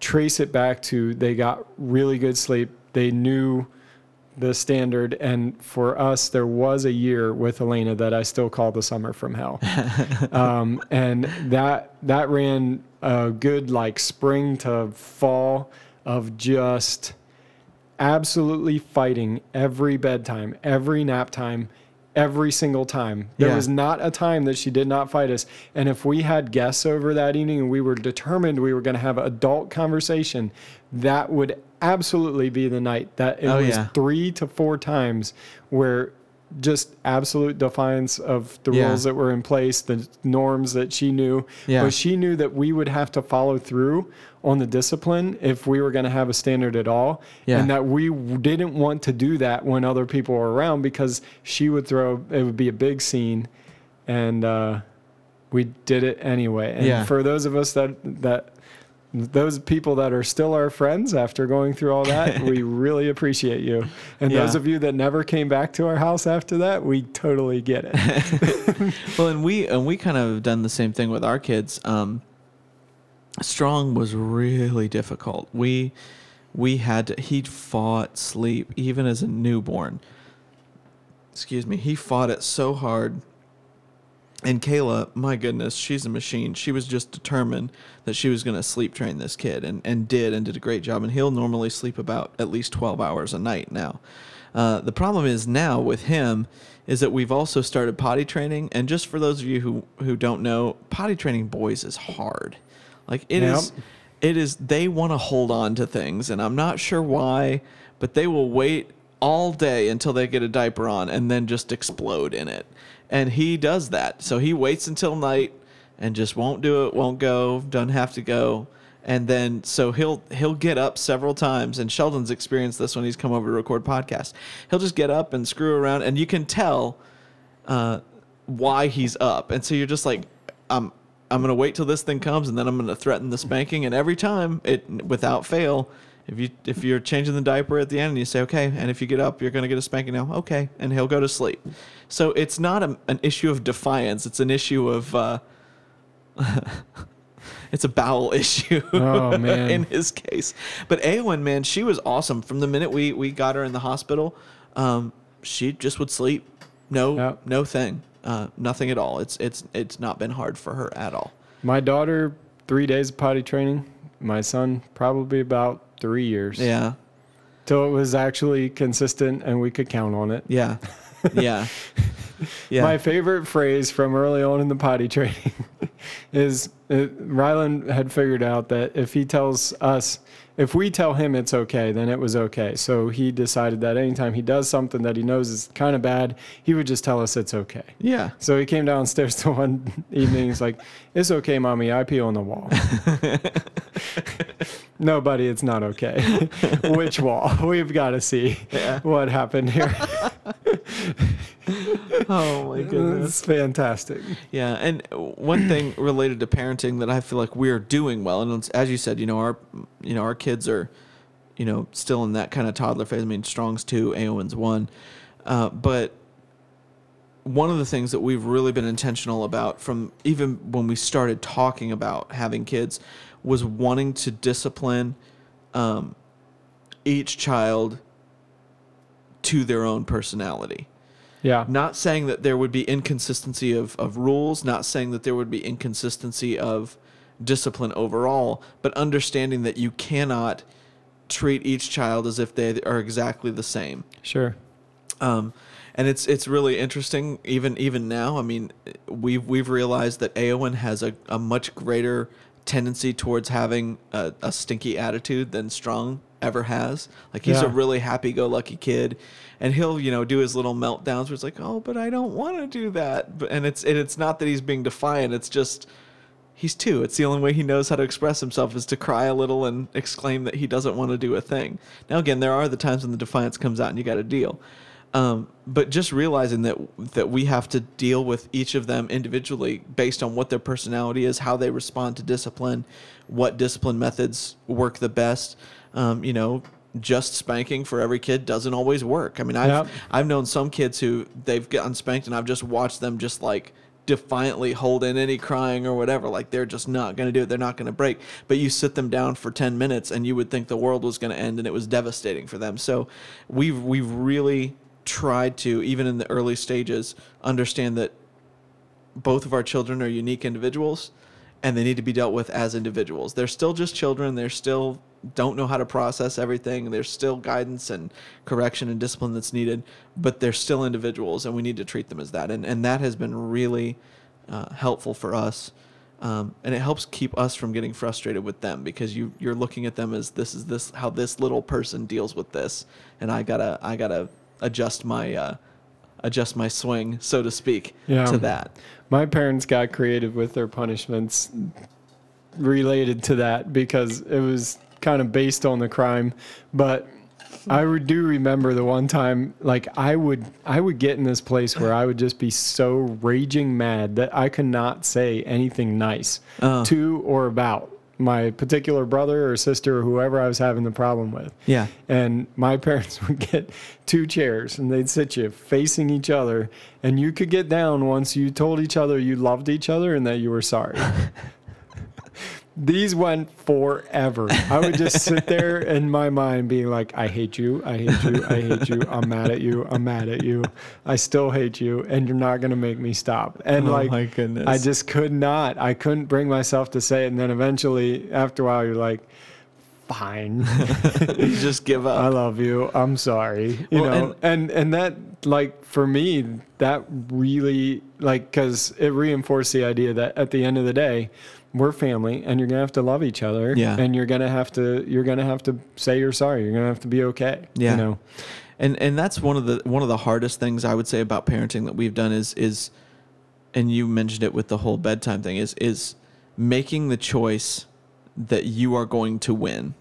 trace it back to they got really good sleep they knew the standard and for us there was a year with elena that i still call the summer from hell um, and that that ran a good like spring to fall of just absolutely fighting every bedtime every nap time every single time. There Yeah. was not a time that she did not fight us. And if we had guests over that evening and we were determined we were going to have adult conversation, that would absolutely be the night. That it Oh, was yeah. three to four times where just absolute defiance of the Yeah. rules that were in place, the norms that she knew. Yeah. But she knew that we would have to follow through on the discipline if we were going to have a standard at all. Yeah. And that we didn't want to do that when other people were around because she would throw, it would be a big scene. And uh, we did it anyway. And for those of us that, that, those people that are still our friends after going through all that, we really appreciate you. And those of you that never came back to our house after that, we totally get it. Well, and we and we kind of done the same thing with our kids. Um, Strong was really difficult. We we had to, he fought sleep even as a newborn. Excuse me. He fought it so hard. And Kayla, my goodness, she's a machine. She was just determined that she was going to sleep train this kid and, and did and did a great job. And he'll normally sleep about at least 12 hours a night now. Uh, the problem is now with him is that we've also started potty training. And just for those of you who, who don't know, potty training boys is hard. Like it is, Yep. it is, they want to hold on to things. And I'm not sure why, but they will wait all day until they get a diaper on and then just explode in it. And he does that. So he waits until night and just won't do it, won't go, doesn't have to go. And then so he'll he'll get up several times and Sheldon's experienced this when he's come over to record podcasts. He'll just get up and screw around and you can tell uh, why he's up. And so you're just like, I'm I'm gonna wait till this thing comes and then I'm gonna threaten the spanking. And every time it without fail, if you if you're changing the diaper at the end and you say okay, and if you get up, you're gonna get a spanking now. Okay, and he'll go to sleep. So it's not a, an issue of defiance. It's an issue of uh, it's a bowel issue. Oh, man. in his case, but Aowen, man, she was awesome from the minute we we got her in the hospital. Um, she just would sleep. No, Yep. no thing. Uh, nothing at all. It's it's it's not been hard for her at all. My daughter, three days of potty training. My son, probably about three years. Yeah, Till it was actually consistent and we could count on it. yeah, yeah, yeah. My favorite phrase from early on in the potty training is uh, Rylan had figured out that if he tells us, if we tell him it's okay, then it was okay. So he decided that anytime he does something that he knows is kind of bad, he would just tell us it's okay. yeah, So he came downstairs to one evening. He's like, "It's okay, mommy. I pee on the wall." No, buddy, it's not okay. Which wall? We've got to see Yeah. what happened here. Oh my goodness. it's fantastic. Yeah, and one thing related to parenting that I feel like we're doing well, and it's, as you said, you know, our you know our kids are, you know, still in that kind of toddler phase. I mean, Strong's two, Aowen's one, uh, but one of the things that we've really been intentional about from even when we started talking about having kids was wanting to discipline um, each child to their own personality. Yeah. Not saying that there would be inconsistency of, of rules, not saying that there would be inconsistency of discipline overall, but understanding that you cannot treat each child as if they are exactly the same. Sure. Um, and it's it's really interesting even even now. I mean, we've we've realized that Aowen has a, a much greater tendency towards having a, a stinky attitude than Strong ever has. Like he's a really happy-go-lucky kid, and he'll you know do his little meltdowns where it's like, oh, but I don't want to do that. But and it's and it's not that he's being defiant. It's just he's two. It's the only way he knows how to express himself is to cry a little and exclaim that he doesn't want to do a thing. Now, again, there are the times when the defiance comes out and you got to deal. Um, but just realizing that that we have to deal with each of them individually based on what their personality is, how they respond to discipline, what discipline methods work the best. Um, you know, just spanking for every kid doesn't always work. I mean, I've Yep. I've known some kids who they've gotten spanked, and I've just watched them just like defiantly hold in any crying or whatever. Like they're just not going to do it. They're not going to break. But you sit them down for 10 minutes and you would think the world was going to end and it was devastating for them. So we've, we've really tried to, even in the early stages, understand that both of our children are unique individuals and they need to be dealt with as individuals. They're still just children. They're still don't know how to process everything. There's still guidance and correction and discipline that's needed, but they're still individuals, and we need to treat them as that. And and that has been really uh, helpful for us. Um, and it helps keep us from getting frustrated with them because you you're looking at them as this is this how this little person deals with this, and I gotta I gotta adjust my uh, adjust my swing so to speak Yeah. to that. My parents got creative with their punishments related to that because it was kind of based on the crime. But I do remember the one time, like I would, I would get in this place where I would just be so raging mad that I could not say anything nice Oh. to or about my particular brother or sister or whoever I was having the problem with. Yeah. And my parents would get two chairs and they'd sit you facing each other. And you could get down once you told each other you loved each other and that you were sorry. These went forever. I would just sit there in my mind being like, I hate you. I hate you. I hate you. I'm mad at you. I'm mad at you. I still hate you. And you're not going to make me stop. And Oh like, my goodness. I just could not. I couldn't bring myself to say it. And then eventually, after a while, you're like, fine. you just give up. I love you. I'm sorry. You Well, know, and, and that like for me, that really like because it reinforced the idea that at the end of the day, we're family, and you're gonna have to love each other. Yeah. And you're gonna have to you're gonna have to say you're sorry. You're gonna have to be okay. Yeah. You know. and and that's one of the one of the hardest things I would say about parenting that we've done is is and you mentioned it with the whole bedtime thing is is making the choice that you are going to win.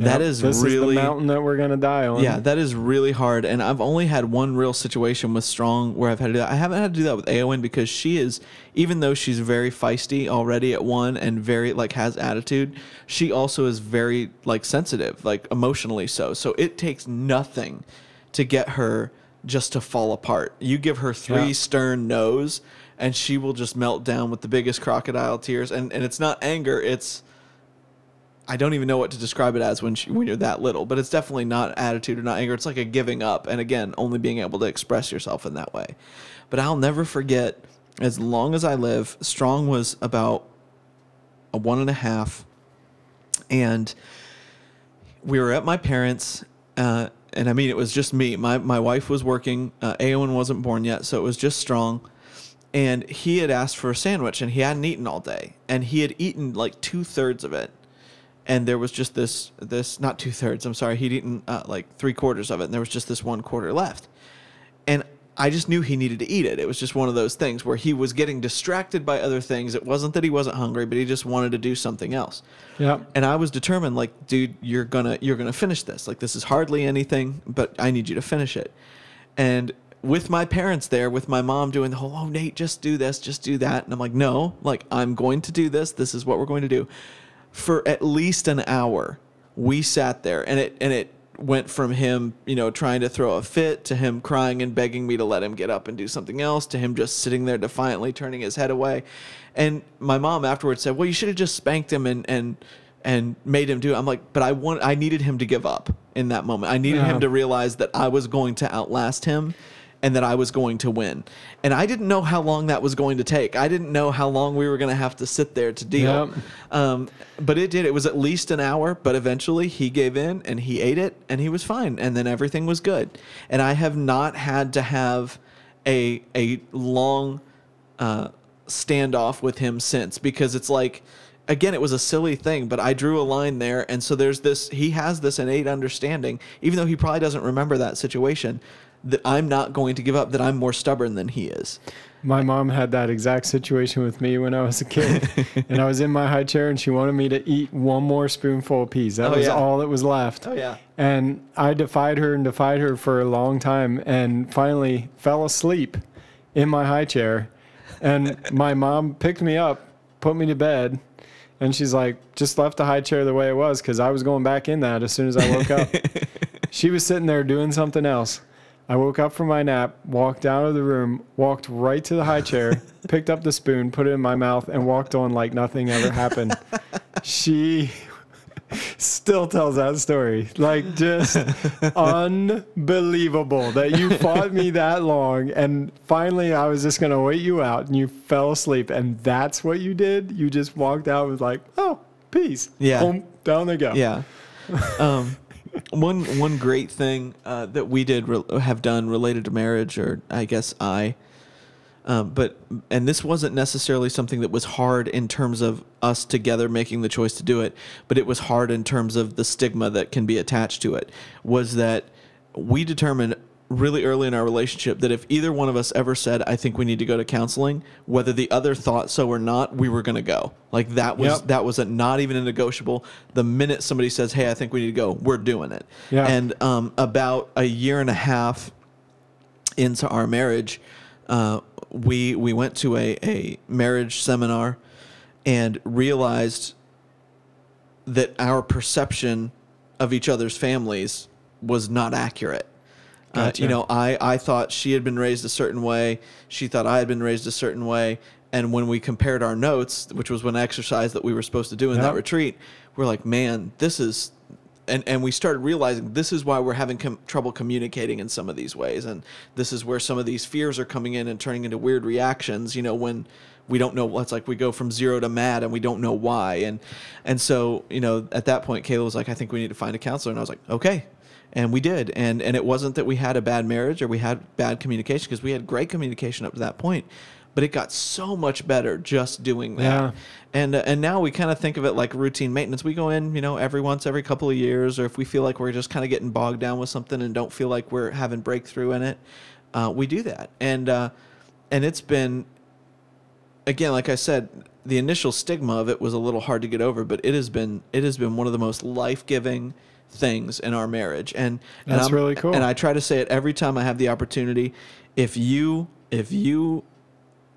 That Yep, is this really is the mountain that we're gonna die on. yeah, that is really hard. And I've only had one real situation with Strong where I've had to do that. I haven't had to do that with Aowen because she is, even though she's very feisty already at one and very like has attitude, she also is very like sensitive, like emotionally so. So it takes nothing to get her just to fall apart. You give her three Yeah. stern no's and she will just melt down with the biggest crocodile tears. And and it's not anger, it's I don't even know what to describe it as when she, when you're that little, but it's definitely not attitude or not anger. It's like a giving up, and again, only being able to express yourself in that way. But I'll never forget, as long as I live, Strong was about a one and a half, and we were at my parents, uh, and I mean it was just me. My my wife was working. Uh, Aowen wasn't born yet, so it was just Strong. And he had asked for a sandwich, and he hadn't eaten all day, and he had eaten like two thirds of it and there was just this this not two thirds. I'm sorry, he'd eaten uh, like three quarters of it, and there was just this one quarter left. And I just knew he needed to eat it. It was just one of those things where he was getting distracted by other things. It wasn't that he wasn't hungry, but he just wanted to do something else. Yep. And I was determined, like, dude, you're gonna you're gonna finish this. Like, this is hardly anything, but I need you to finish it. And with my parents there, with my mom doing the whole, oh Nate, just do this, just do that, and I'm like, no, like I'm going to do this. This is what we're going to do. For at least an hour, we sat there, and it and it went from him, you know, trying to throw a fit to him crying and begging me to let him get up and do something else to him just sitting there defiantly turning his head away. And my mom afterwards said, "Well, you should have just spanked him and and and made him do it." I'm like, "But I want I needed him to give up in that moment. I needed Yeah. him to realize that I was going to outlast him." And that I was going to win. And I didn't know how long that was going to take. I didn't know how long we were going to have to sit there to deal. Yep. Um, but it did. It was at least an hour, but eventually he gave in and he ate it and he was fine. And then everything was good. And I have not had to have a a long uh, standoff with him since because it's like again it was a silly thing but i drew a line there and so there's this he has this innate understanding even though he probably doesn't remember that situation that i'm not going to give up that i'm more stubborn than he is My mom had that exact situation with me when I was a kid, and I was in my high chair, and she wanted me to eat one more spoonful of peas. That Oh, was yeah. all that was left. Oh, yeah. And I defied her and defied her for a long time, and finally fell asleep in my high chair. And my mom picked me up, put me to bed, and she's like, just left the high chair the way it was because I was going back in that as soon as I woke up. she was sitting there doing something else. I woke up from my nap, walked out of the room, walked right to the high chair, picked up the spoon, put it in my mouth, and walked on like nothing ever happened. she still tells that story. Like, just unbelievable that you fought me that long. And finally, I was just going to wait you out, and you fell asleep. And that's what you did? You just walked out with, like, oh, peace. Yeah. Boom, down they go. Yeah. Um, one one great thing uh, that we did re- have done related to marriage, or I guess I, um, but and this wasn't necessarily something that was hard in terms of us together making the choice to do it, but it was hard in terms of the stigma that can be attached to it. Was that we determined really early in our relationship that if either one of us ever said, "I think we need to go to counseling," whether the other thought so or not, we were going to go. Like that was Yep. that was a, not even a negotiable. The minute somebody says, "Hey, I think we need to go," we're doing it. Yeah. And um, about a year and a half into our marriage, uh, we we went to a, a marriage seminar and realized that our perception of each other's families was not accurate. Uh, you know, I, I thought she had been raised a certain way. She thought I had been raised a certain way. And when we compared our notes, which was one exercise that we were supposed to do in Yeah. that retreat, we're like, man, this is, and, and we started realizing this is why we're having com- trouble communicating in some of these ways. And this is where some of these fears are coming in and turning into weird reactions, you know, when we don't know what's like we go from zero to mad and we don't know why. And, and so, you know, at that point, Kayla was like, I think we need to find a counselor. And I was like, okay, and we did. And and it wasn't that we had a bad marriage or we had bad communication because we had great communication up to that point but it got so much better just doing that. Yeah. and uh, and now we kind of think of it like routine maintenance. We go in you know every once every couple of years or if we feel like we're just kind of getting bogged down with something and don't feel like we're having breakthrough in it uh, we do that. And uh, and it's been again, like I said, the initial stigma of it was a little hard to get over, but it has been it has been one of the most life giving things in our marriage. And, and That's I'm- really cool. And I try to say it every time I have the opportunity. If you if you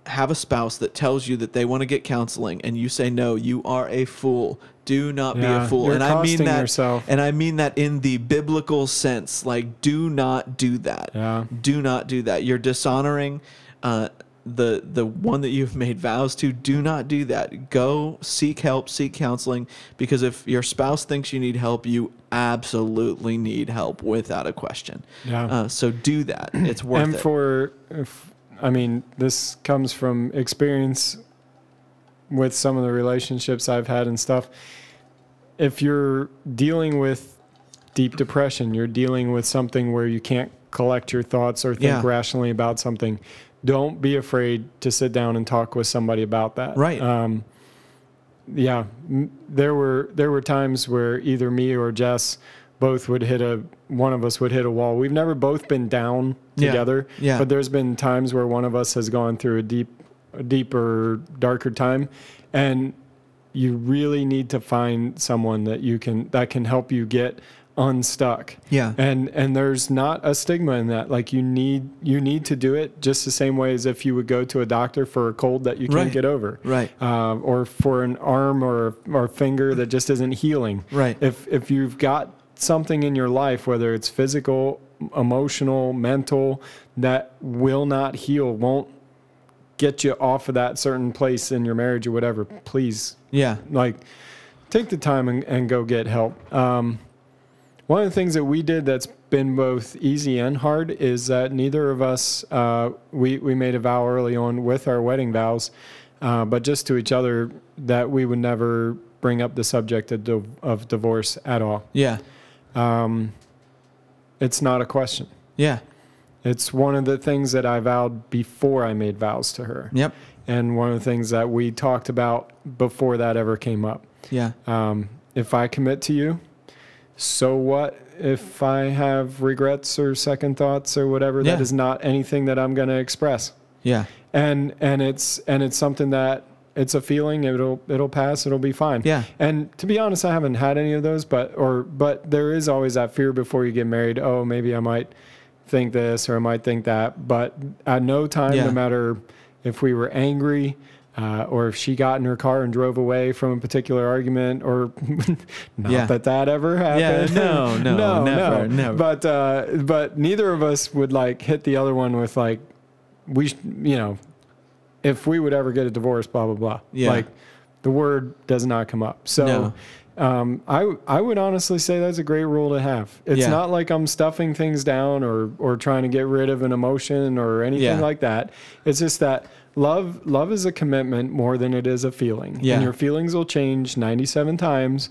have a spouse that tells you that they want to get counseling and you say no, you are a fool. Do not be a fool. and I mean that yourself. and I mean that in the biblical sense. Like do not do that Yeah. do not do that. You're dishonoring uh, the the one that you've made vows to. Do not do that. Go seek help, seek counseling, because if your spouse thinks you need help, you absolutely need help without a question. Yeah. Uh, so do that. It's worth and it. for if, i mean this comes from experience with some of the relationships i've had and stuff if you're dealing with deep depression you're dealing with something where you can't collect your thoughts or think Yeah. rationally about something don't be afraid to sit down and talk with somebody about that Right. um, yeah there were there were times where either me or jess both would hit a one of us would hit a wall we've never both been down Yeah. together Yeah. but there's been times where one of us has gone through a deep a deeper darker time and you really need to find someone that you can that can help you get unstuck Yeah. and and there's not a stigma in that like you need you need to do it just the same way as if you would go to a doctor for a cold that you can't Right. get over Right. um, or for an arm or or finger that just isn't healing Right. if if you've got something in your life whether it's physical emotional mental that will not heal won't get you off of that certain place in your marriage or whatever please Yeah. like take the time and, and go get help um, one of the things that we did that's been both easy and hard is that neither of us uh, we, we made a vow early on with our wedding vows uh, but just to each other that we would never bring up the subject of, div- of divorce at all Yeah. um, it's not a question Yeah. it's one of the things that i vowed before i made vows to her Yep. and one of the things that we talked about before that ever came up Yeah. um, if I commit to you, so what if I have regrets or second thoughts or whatever? Yeah. That is not anything that I'm going to express. Yeah. And and it's and it's something that it's a feeling. It'll it'll pass. It'll be fine. Yeah. And to be honest, I haven't had any of those, but or but there is always that fear before you get married. Oh, maybe I might think this or I might think that. But at no time, Yeah. no matter if we were angry. Uh, or if she got in her car and drove away from a particular argument, or not Yeah. that that ever happened. Yeah, no, no, no, never, never. But uh, but neither of us would like hit the other one with like, we, you know, if we would ever get a divorce, blah blah blah. Yeah. Like, the word does not come up. So. No. Um, I I would honestly say that's a great rule to have. It's Yeah. not like I'm stuffing things down or or trying to get rid of an emotion or anything Yeah. like that. It's just that love love is a commitment more than it is a feeling. Yeah. And your feelings will change 97 times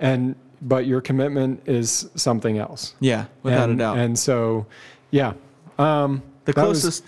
and but your commitment is something else. Yeah, without and, a doubt. And so, yeah. Um, the that was- closest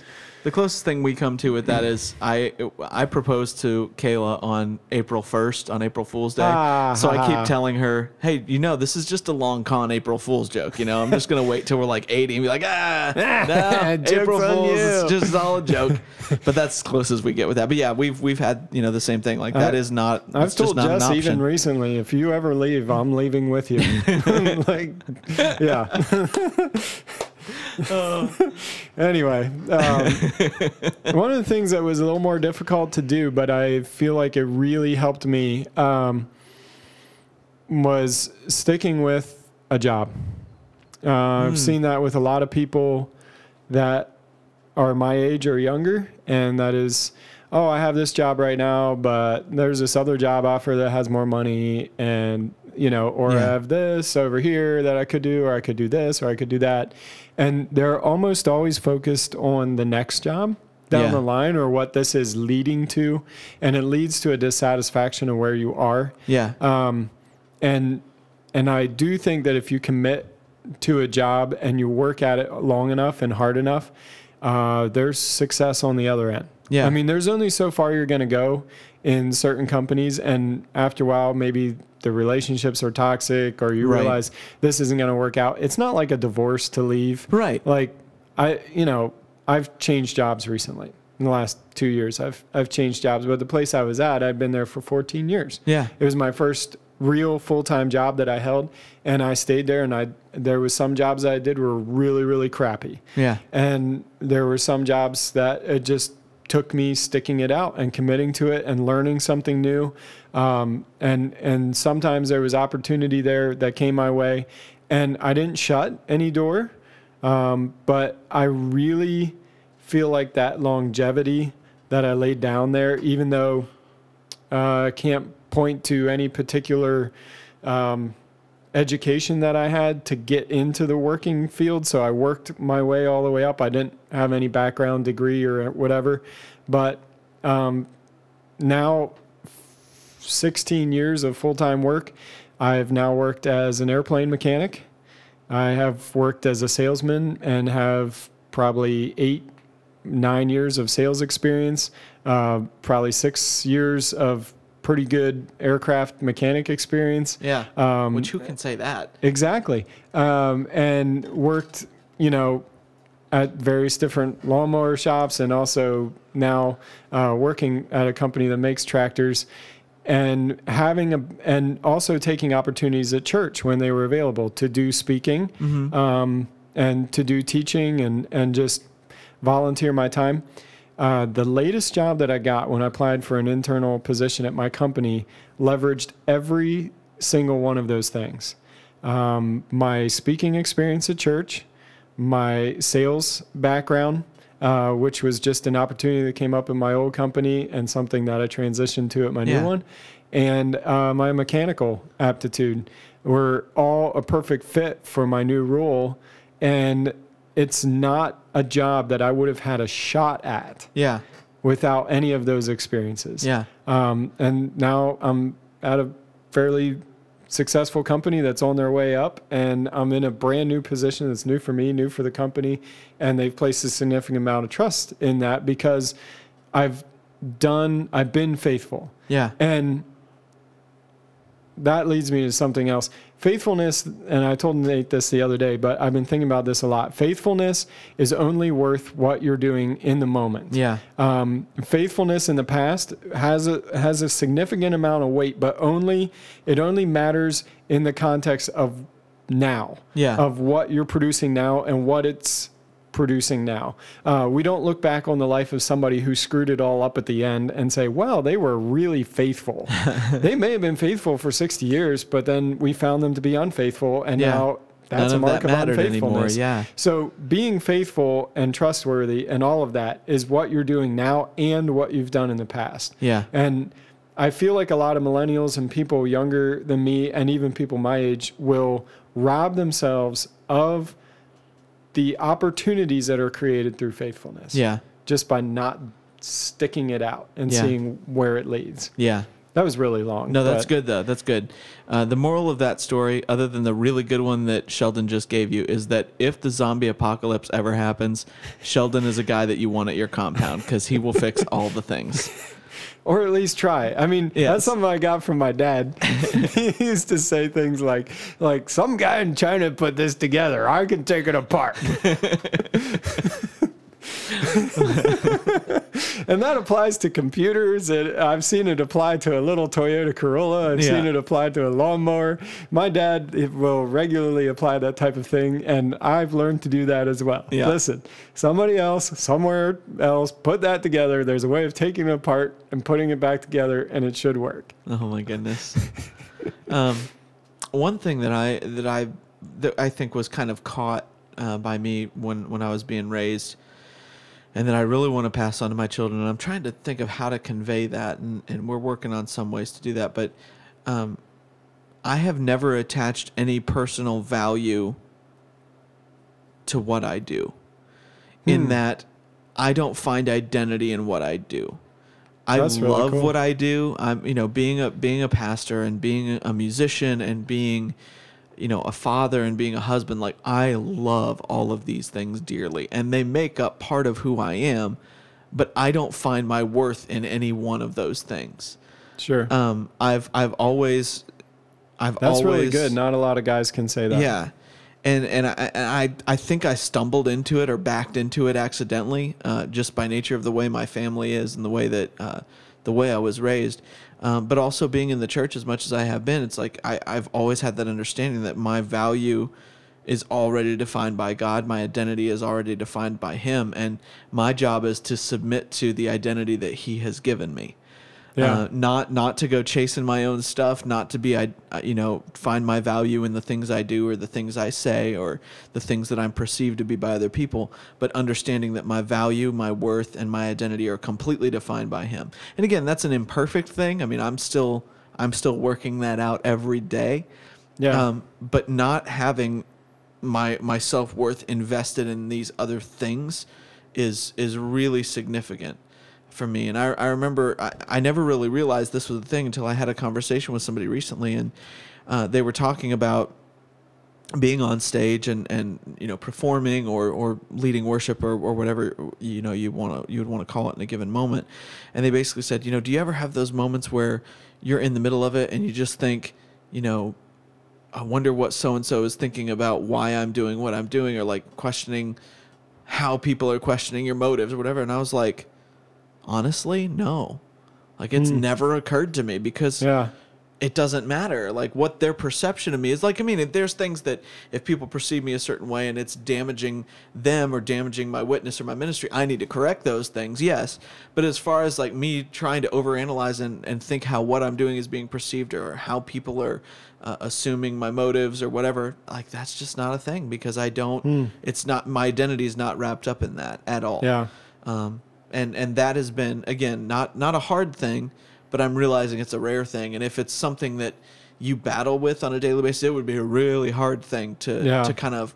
the closest thing we come to with that is I I proposed to Kayla on April 1st on April Fool's Day. Ah, so I keep telling her, "Hey, you know, this is just a long con April Fool's joke, you know. I'm just going to wait till we're like 80 and be like, "Ah, no, April Fool's you." it's just all a joke." but that's as close as we get with that. But yeah, we've we've had, you know, the same thing. Like that I- is not I've told not Jess even recently, if you ever leave, I'm leaving with you. like, yeah. anyway, um, one of the things that was a little more difficult to do, but I feel like it really helped me, um, was sticking with a job. Uh, I've seen that with a lot of people that are my age or younger, and that is, oh, I have this job right now, but there's this other job offer that has more money, and you know, or I have this over here that I could do, or I could do this, or I could do that, and they're almost always focused on the next job down Yeah. the line or what this is leading to, and it leads to a dissatisfaction of where you are. Yeah. Um, and and I do think that if you commit to a job and you work at it long enough and hard enough, uh, there's success on the other end. Yeah. I mean, there's only so far you're going to go in certain companies, and after a while, maybe the relationships are toxic, or you Right. realize this isn't going to work out. It's not like a divorce to leave. Right. Like I, you know, I've changed jobs recently. In the last two years, I've I've changed jobs, but the place I was at, I'd been there for 14 years. Yeah. It was my first real full time job that I held, and I stayed there. And I there was some jobs that I did were really really crappy, Yeah. and there were some jobs that it just took me sticking it out and committing to it and learning something new. Um, and and sometimes there was opportunity there that came my way, and I didn't shut any door, um, but I really feel like that longevity that I laid down there, even though uh, I can't point to any particular um, education that I had to get into the working field. So I worked my way all the way up. I didn't have any background degree or whatever, but um, now 16 years of full time work. I've now worked as an airplane mechanic. I have worked as a salesman and have probably eight, nine years of sales experience, uh, probably six years of pretty good aircraft mechanic experience. Yeah. Um, Which who can say that? Exactly. Um, and worked, you know, at various different lawnmower shops and also now uh, working at a company that makes tractors and having a and also taking opportunities at church when they were available to do speaking um, and to do teaching and and just volunteer my time. Uh, the latest job that I got when I applied for an internal position at my company leveraged every single one of those things. Um, my speaking experience at church, my sales background, uh, which was just an opportunity that came up in my old company and something that I transitioned to at my Yeah. new one, and uh, my mechanical aptitude were all a perfect fit for my new role. And it's not a job that I would have had a shot at Yeah. without any of those experiences. Yeah. Um, and now I'm at a fairly successful company that's on their way up, and I'm in a brand new position that's new for me, new for the company, and they've placed a significant amount of trust in that because I've done, I've been faithful. Yeah. And that leads me to something else. Faithfulness, and I told Nate this the other day, but I've been thinking about this a lot. Faithfulness is only worth what you're doing in the moment. Yeah. Um, faithfulness in the past has a has a significant amount of weight, but only it only matters in the context of now. Yeah. Of what you're producing now and what it's producing now. Uh, we don't look back on the life of somebody who screwed it all up at the end and say, "Well, they were really faithful." they may have been faithful for 60 years, but then we found them to be unfaithful, and Yeah. now that's None a of mark that of mattered anymore, unfaithfulness. yeah. So being faithful and trustworthy and all of that is what you're doing now and what you've done in the past. Yeah. And I feel like a lot of millennials and people younger than me and even people my age will rob themselves of the opportunities that are created through faithfulness. Yeah. Just by not sticking it out and Yeah. seeing where it leads. Yeah. That was really long. No, that's good though. That's good. Uh, the moral of that story, other than the really good one that Sheldon just gave you, is that if the zombie apocalypse ever happens, Sheldon is a guy that you want at your compound because he will fix all the things. Or at least try. I mean, Yes. that's something I got from my dad. he used to say things like, like some guy in China put this together. I can take it apart. and that applies to computers. I've seen it apply to a little Toyota Corolla. I've seen it apply to a lawnmower. My dad will regularly apply that type of thing, and I've learned to do that as well. Yeah. Listen, somebody else, somewhere else, put that together. There's a way of taking it apart and putting it back together, and it should work. Oh my goodness. um, one thing that I that I that I think was kind of caught uh, by me when when I was being raised, and that I really want to pass on to my children. And I'm trying to think of how to convey that, and, and we're working on some ways to do that. But um, I have never attached any personal value to what I do, in Hmm. that I don't find identity in what I do. I That's really love cool. what I do. I'm, you know, being a being a pastor and being a musician and being, you know, a father and being a husband. Like I love all of these things dearly, and they make up part of who I am. But I don't find my worth in any one of those things. Sure. Um, I've I've always, I've That's always really good. Not a lot of guys can say that. yeah, and and I, and I I think I stumbled into it or backed into it accidentally, uh, just by nature of the way my family is and the way that uh, the way I was raised. Um, but also being in the church as much as I have been, it's like I, I've always had that understanding that my value is already defined by God. My identity is already defined by Him, and my job is to submit to the identity that He has given me. Yeah. Uh, not not to go chasing my own stuff, not to be I you know find my value in the things I do or the things I say or the things that I'm perceived to be by other people, but understanding that my value, my worth, and my identity are completely defined by Him. And again, that's an imperfect thing. I mean, I'm still I'm still working that out every day. Yeah. Um, but not having my my self worth invested in these other things is is really significant for me. And I, I remember I, I never really realized this was a thing until I had a conversation with somebody recently, and uh, they were talking about being on stage and, and you know performing or, or leading worship or, or whatever you know you want to you would want to call it in a given moment and they basically said you know do you ever have those moments where you're in the middle of it and you just think you know I wonder what so and so is thinking about why I'm doing what I'm doing or like questioning how people are questioning your motives or whatever and I was like honestly no. Like it's never occurred to me because yeah. it doesn't matter like what their perception of me is. Like i mean there's things that if people perceive me a certain way and it's damaging them or damaging my witness or my ministry i need to correct those things yes. But as far as like me trying to overanalyze and, and think how what i'm doing is being perceived or how people are uh, assuming my motives or whatever like that's just not a thing because i don't it's not my identity is not wrapped up in that at all. Yeah. um, and and that has been again not not a hard thing, but I'm realizing it's a rare thing. And if it's something that you battle with on a daily basis, it would be a really hard thing to Yeah. to kind of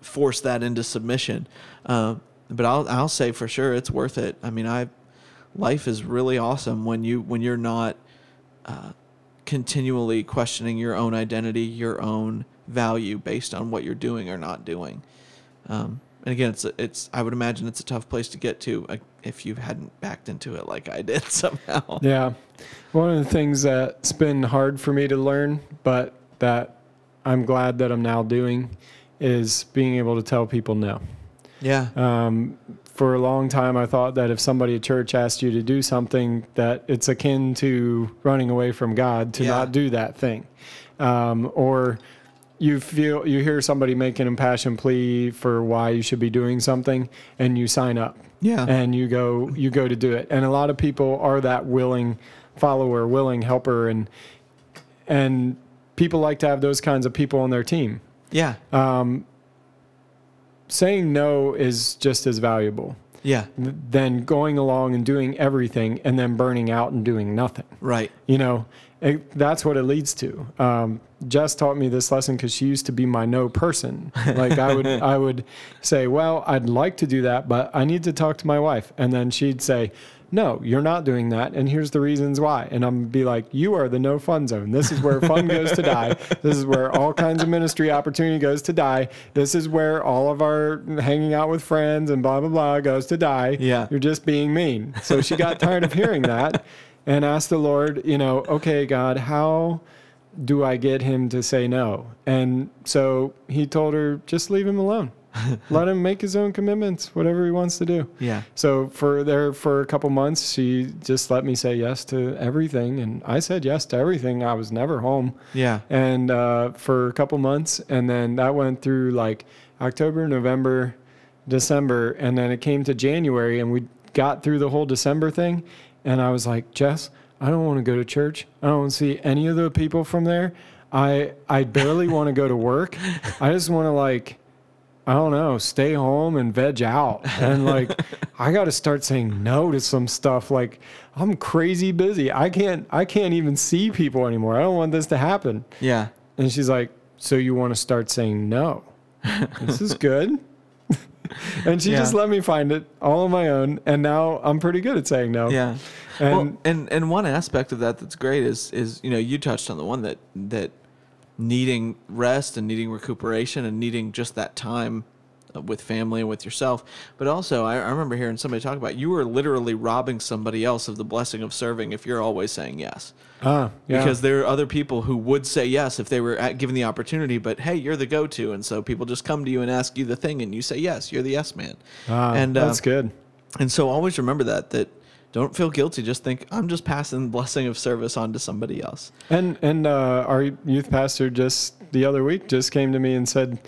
force that into submission. Um, but I'll I'll say for sure it's worth it. I mean, I life is really awesome when you when you're not uh, continually questioning your own identity, your own value based on what you're doing or not doing. Um, and again, it's it's I would imagine it's a tough place to get to uh, if you hadn't backed into it like I did somehow. Yeah. One of the things that's been hard for me to learn, but that I'm glad that I'm now doing, is being able to tell people no. Yeah. Um, for a long time, I thought that if somebody at church asked you to do something, that it's akin to running away from God to Yeah. not do that thing, um, or you feel you hear somebody make an impassioned plea for why you should be doing something, and you sign up Yeah. and you go you go to do it and a lot of people are that willing follower willing helper and and people like to have those kinds of people on their team yeah. Um, saying no is just as valuable Yeah. th- than going along and doing everything and then burning out and doing nothing. Right. You know, it, that's what it leads to. Um, Jess taught me this lesson because she used to be my no person. Like I would, I would say, "Well, I'd like to do that, but I need to talk to my wife," and then she'd say, "No, you're not doing that, and here's the reasons why." And I'm be like, "You are the no fun zone. This is where fun goes to die. This is where all kinds of ministry opportunity goes to die. This is where all of our hanging out with friends and blah blah blah goes to die. Yeah. you're just being mean." So she got tired of hearing that and ask the Lord, you know, okay, God, how do I get him to say no? And so he told her, just leave him alone. Let him make his own commitments, whatever he wants to do. Yeah. So for there for a couple months, she just let me say yes to everything, and I said yes to everything. I was never home, Yeah. and uh, for a couple months, and then that went through like October, November, December, and then it came to January, and we got through the whole December thing, and I was like, Jess, I don't want to go to church. I don't want to see any of the people from there. I I barely want to go to work. I just want to like. I don't know, stay home and veg out. And like I got to start saying no to some stuff like I'm crazy busy. I can't I can't even see people anymore. I don't want this to happen. Yeah. And she's like, "So you want to start saying no?" this is good. and she Yeah. just let me find it all on my own, and now I'm pretty good at saying no. Yeah. And well, and and one aspect of that that's great is is you know you touched on the one that that needing rest and needing recuperation and needing just that time with family and with yourself. But also, I, I remember hearing somebody talk about you are literally robbing somebody else of the blessing of serving if you're always saying yes. ah, yeah. Because there are other people who would say yes if they were at, given the opportunity, but hey, you're the go-to, and so people just come to you and ask you the thing, and you say yes, you're the yes man. ah, and uh, that's good. and so always remember that that don't feel guilty. Just think I'm just passing the blessing of service on to somebody else. And and uh, our youth pastor just the other week just came to me and said,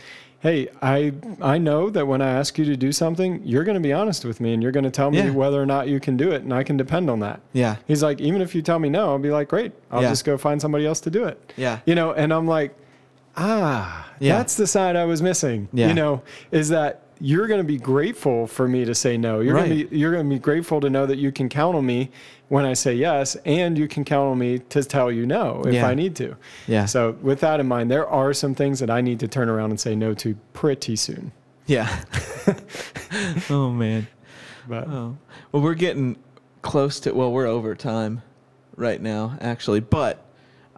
"Hey, I I know that when I ask you to do something, you're going to be honest with me and you're going to tell me Yeah. whether or not you can do it, and I can depend on that." Yeah. He's like, even if you tell me no, I'll be like, great, I'll Yeah. just go find somebody else to do it. Yeah. You know, and I'm like, ah, Yeah. that's the side I was missing. Yeah. You know, is that you're going to be grateful for me to say no. You're going Right. to be you're going to be grateful to know that you can count on me when I say yes, and you can count on me to tell you no if Yeah. I need to. Yeah. So with that in mind, there are some things that I need to turn around and say no to pretty soon. Yeah. oh man. But Oh. Well, we're getting close to. Well, we're over time right now, actually. But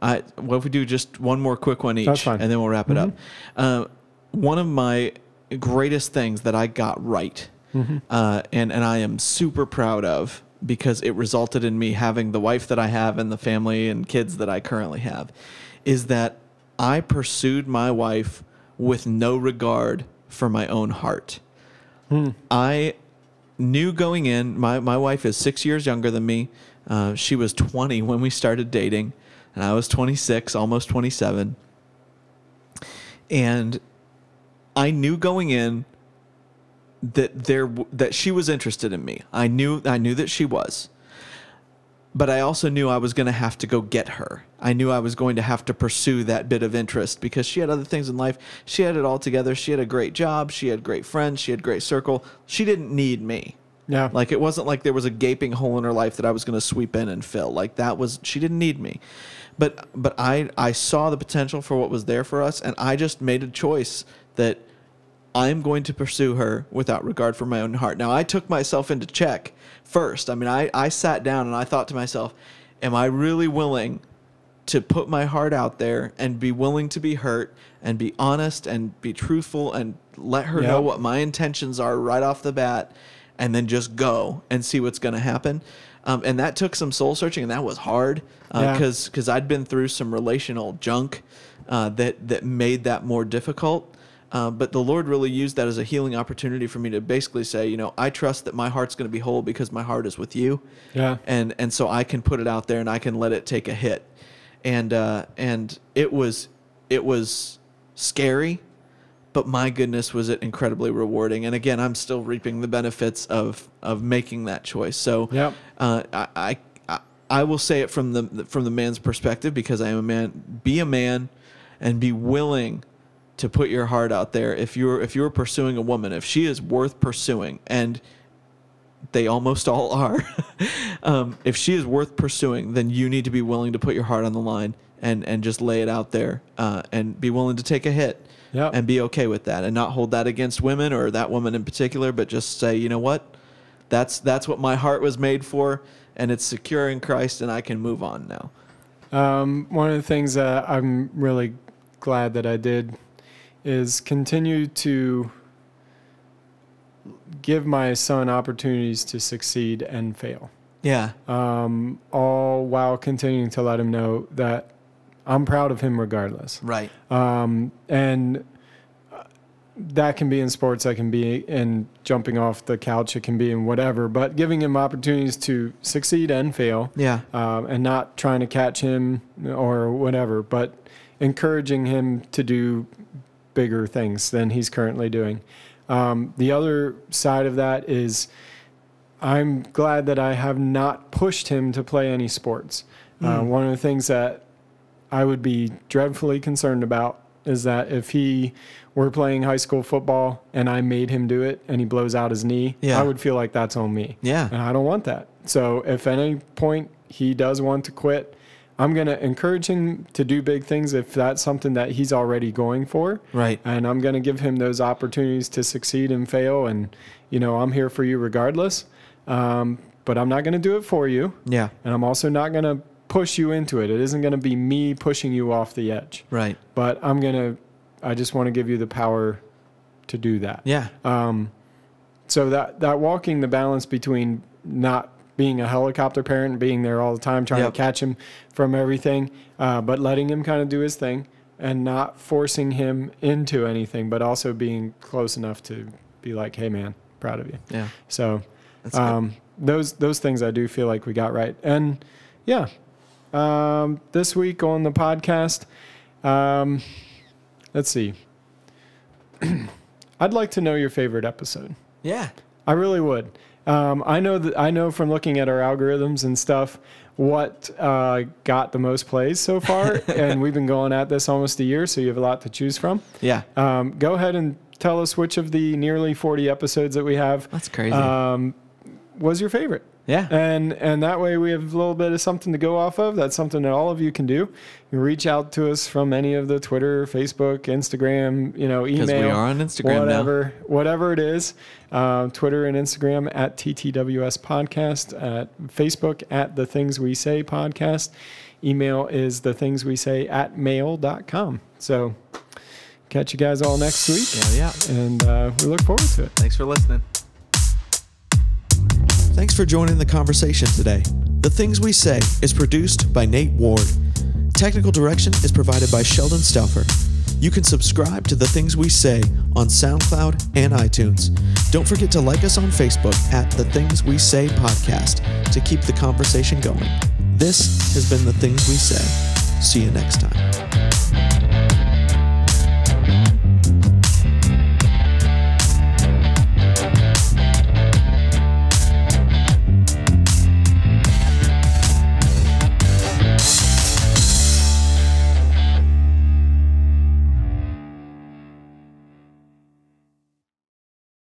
I, what if we do just one more quick one each, and then we'll wrap it up. Uh, one of my greatest things that I got right, uh, and and I am super proud of because it resulted in me having the wife that I have and the family and kids that I currently have, is that I pursued my wife with no regard for my own heart. I knew going in, my, my wife is six years younger than me. Uh, she was 20 when we started dating, and I was 26, almost 27. And I knew going in that there that she was interested in me. I knew I knew that she was. But I also knew I was going to have to go get her. I knew I was going to have to pursue that bit of interest because she had other things in life. She had it all together. She had a great job. She had great friends. She had great circle. She didn't need me. yeah, Like it wasn't like there was a gaping hole in her life that I was going to sweep in and fill. Like that was she didn't need me. But but I I saw the potential for what was there for us and I just made a choice that I'm going to pursue her without regard for my own heart. Now I took myself into check first. I mean I I sat down and I thought to myself, am I really willing to put my heart out there and be willing to be hurt and be honest and be truthful and let her Yeah. know what my intentions are right off the bat and then just go and see what's going to happen. Um, and that took some soul searching and that was hard Yeah. because because I'd been through some relational junk uh, that that made that more difficult. Uh, but the Lord really used that as a healing opportunity for me to basically say, you know, I trust that my heart's going to be whole because my heart is with you yeah, and and so I can put it out there and I can let it take a hit, and uh, and it was it was scary, but my goodness was it incredibly rewarding. And again, I'm still reaping the benefits of of making that choice. So Yep. uh, I, I I- I will say it from the from the man's perspective because I am a man. Be a man, and be willing to put your heart out there. If you're if you're pursuing a woman, if she is worth pursuing, and they almost all are. um, if she is worth pursuing, then you need to be willing to put your heart on the line and and just lay it out there uh, and be willing to take a hit Yep. and be okay with that and not hold that against women or that woman in particular, but just say, you know what, that's that's what my heart was made for, and it's secure in Christ, and I can move on now. Um, one of the things that I'm really glad that I did is continue to give my son opportunities to succeed and fail, Yeah, um, all while continuing to let him know that I'm proud of him regardless. right. Um, and uh, that can be in sports, that can be in jumping off the couch, it can be in whatever, but giving him opportunities to succeed and fail Yeah, um, and not trying to catch him or whatever, but encouraging him to do bigger things than he's currently doing. Um, the other side of that is I'm glad that I have not pushed him to play any sports. Uh, one of the things that I would be dreadfully concerned about is that if he were playing high school football and I made him do it and he blows out his knee, Yeah. I would feel like that's on me. Yeah. And I don't want that. So if at any point he does want to quit, I'm going to encourage him to do big things if that's something that he's already going for. right. And I'm going to give him those opportunities to succeed and fail. And, you know, I'm here for you regardless. Um, but I'm not going to do it for you. Yeah, And I'm also not going to push you into it. It isn't going to be me pushing you off the edge. right. But I'm going to, I just want to give you the power to do that. Yeah, Um, so that that walking the balance between not being a helicopter parent, being there all the time, trying Yep. to catch him from everything, uh, but letting him kind of do his thing and not forcing him into anything, but also being close enough to be like, "Hey, man, proud of you." yeah. So um, those those things I do feel like we got right, and yeah, um, this week on the podcast, um, let's see. I'd like to know your favorite episode. Yeah, I really would. Um, I know that I know from looking at our algorithms and stuff what uh, got the most plays so far, and we've been going at this almost a year, so you have a lot to choose from. yeah. Um, go ahead and tell us which of the nearly 40 episodes that we have That's crazy. um, was your favorite. Yeah, And and that way we have a little bit of something to go off of. That's something that all of you can do. You reach out to us from any of the Twitter, Facebook, Instagram, you know, email. because we are on Instagram now. whatever, whatever it is. Um, Twitter and Instagram at TTWS Podcast, at Facebook at The Things We Say Podcast. Email is The Things We Say at mail.com. So catch you guys all next week. Yeah, yeah. And uh, we look forward to it. Thanks for listening. Thanks for joining the conversation today. The Things We Say is produced by Nate Ward. Technical direction is provided by Sheldon Stauffer. You can subscribe to The Things We Say on SoundCloud and iTunes. Don't forget to like us on Facebook at The Things We Say Podcast to keep the conversation going. This has been The Things We Say. See you next time.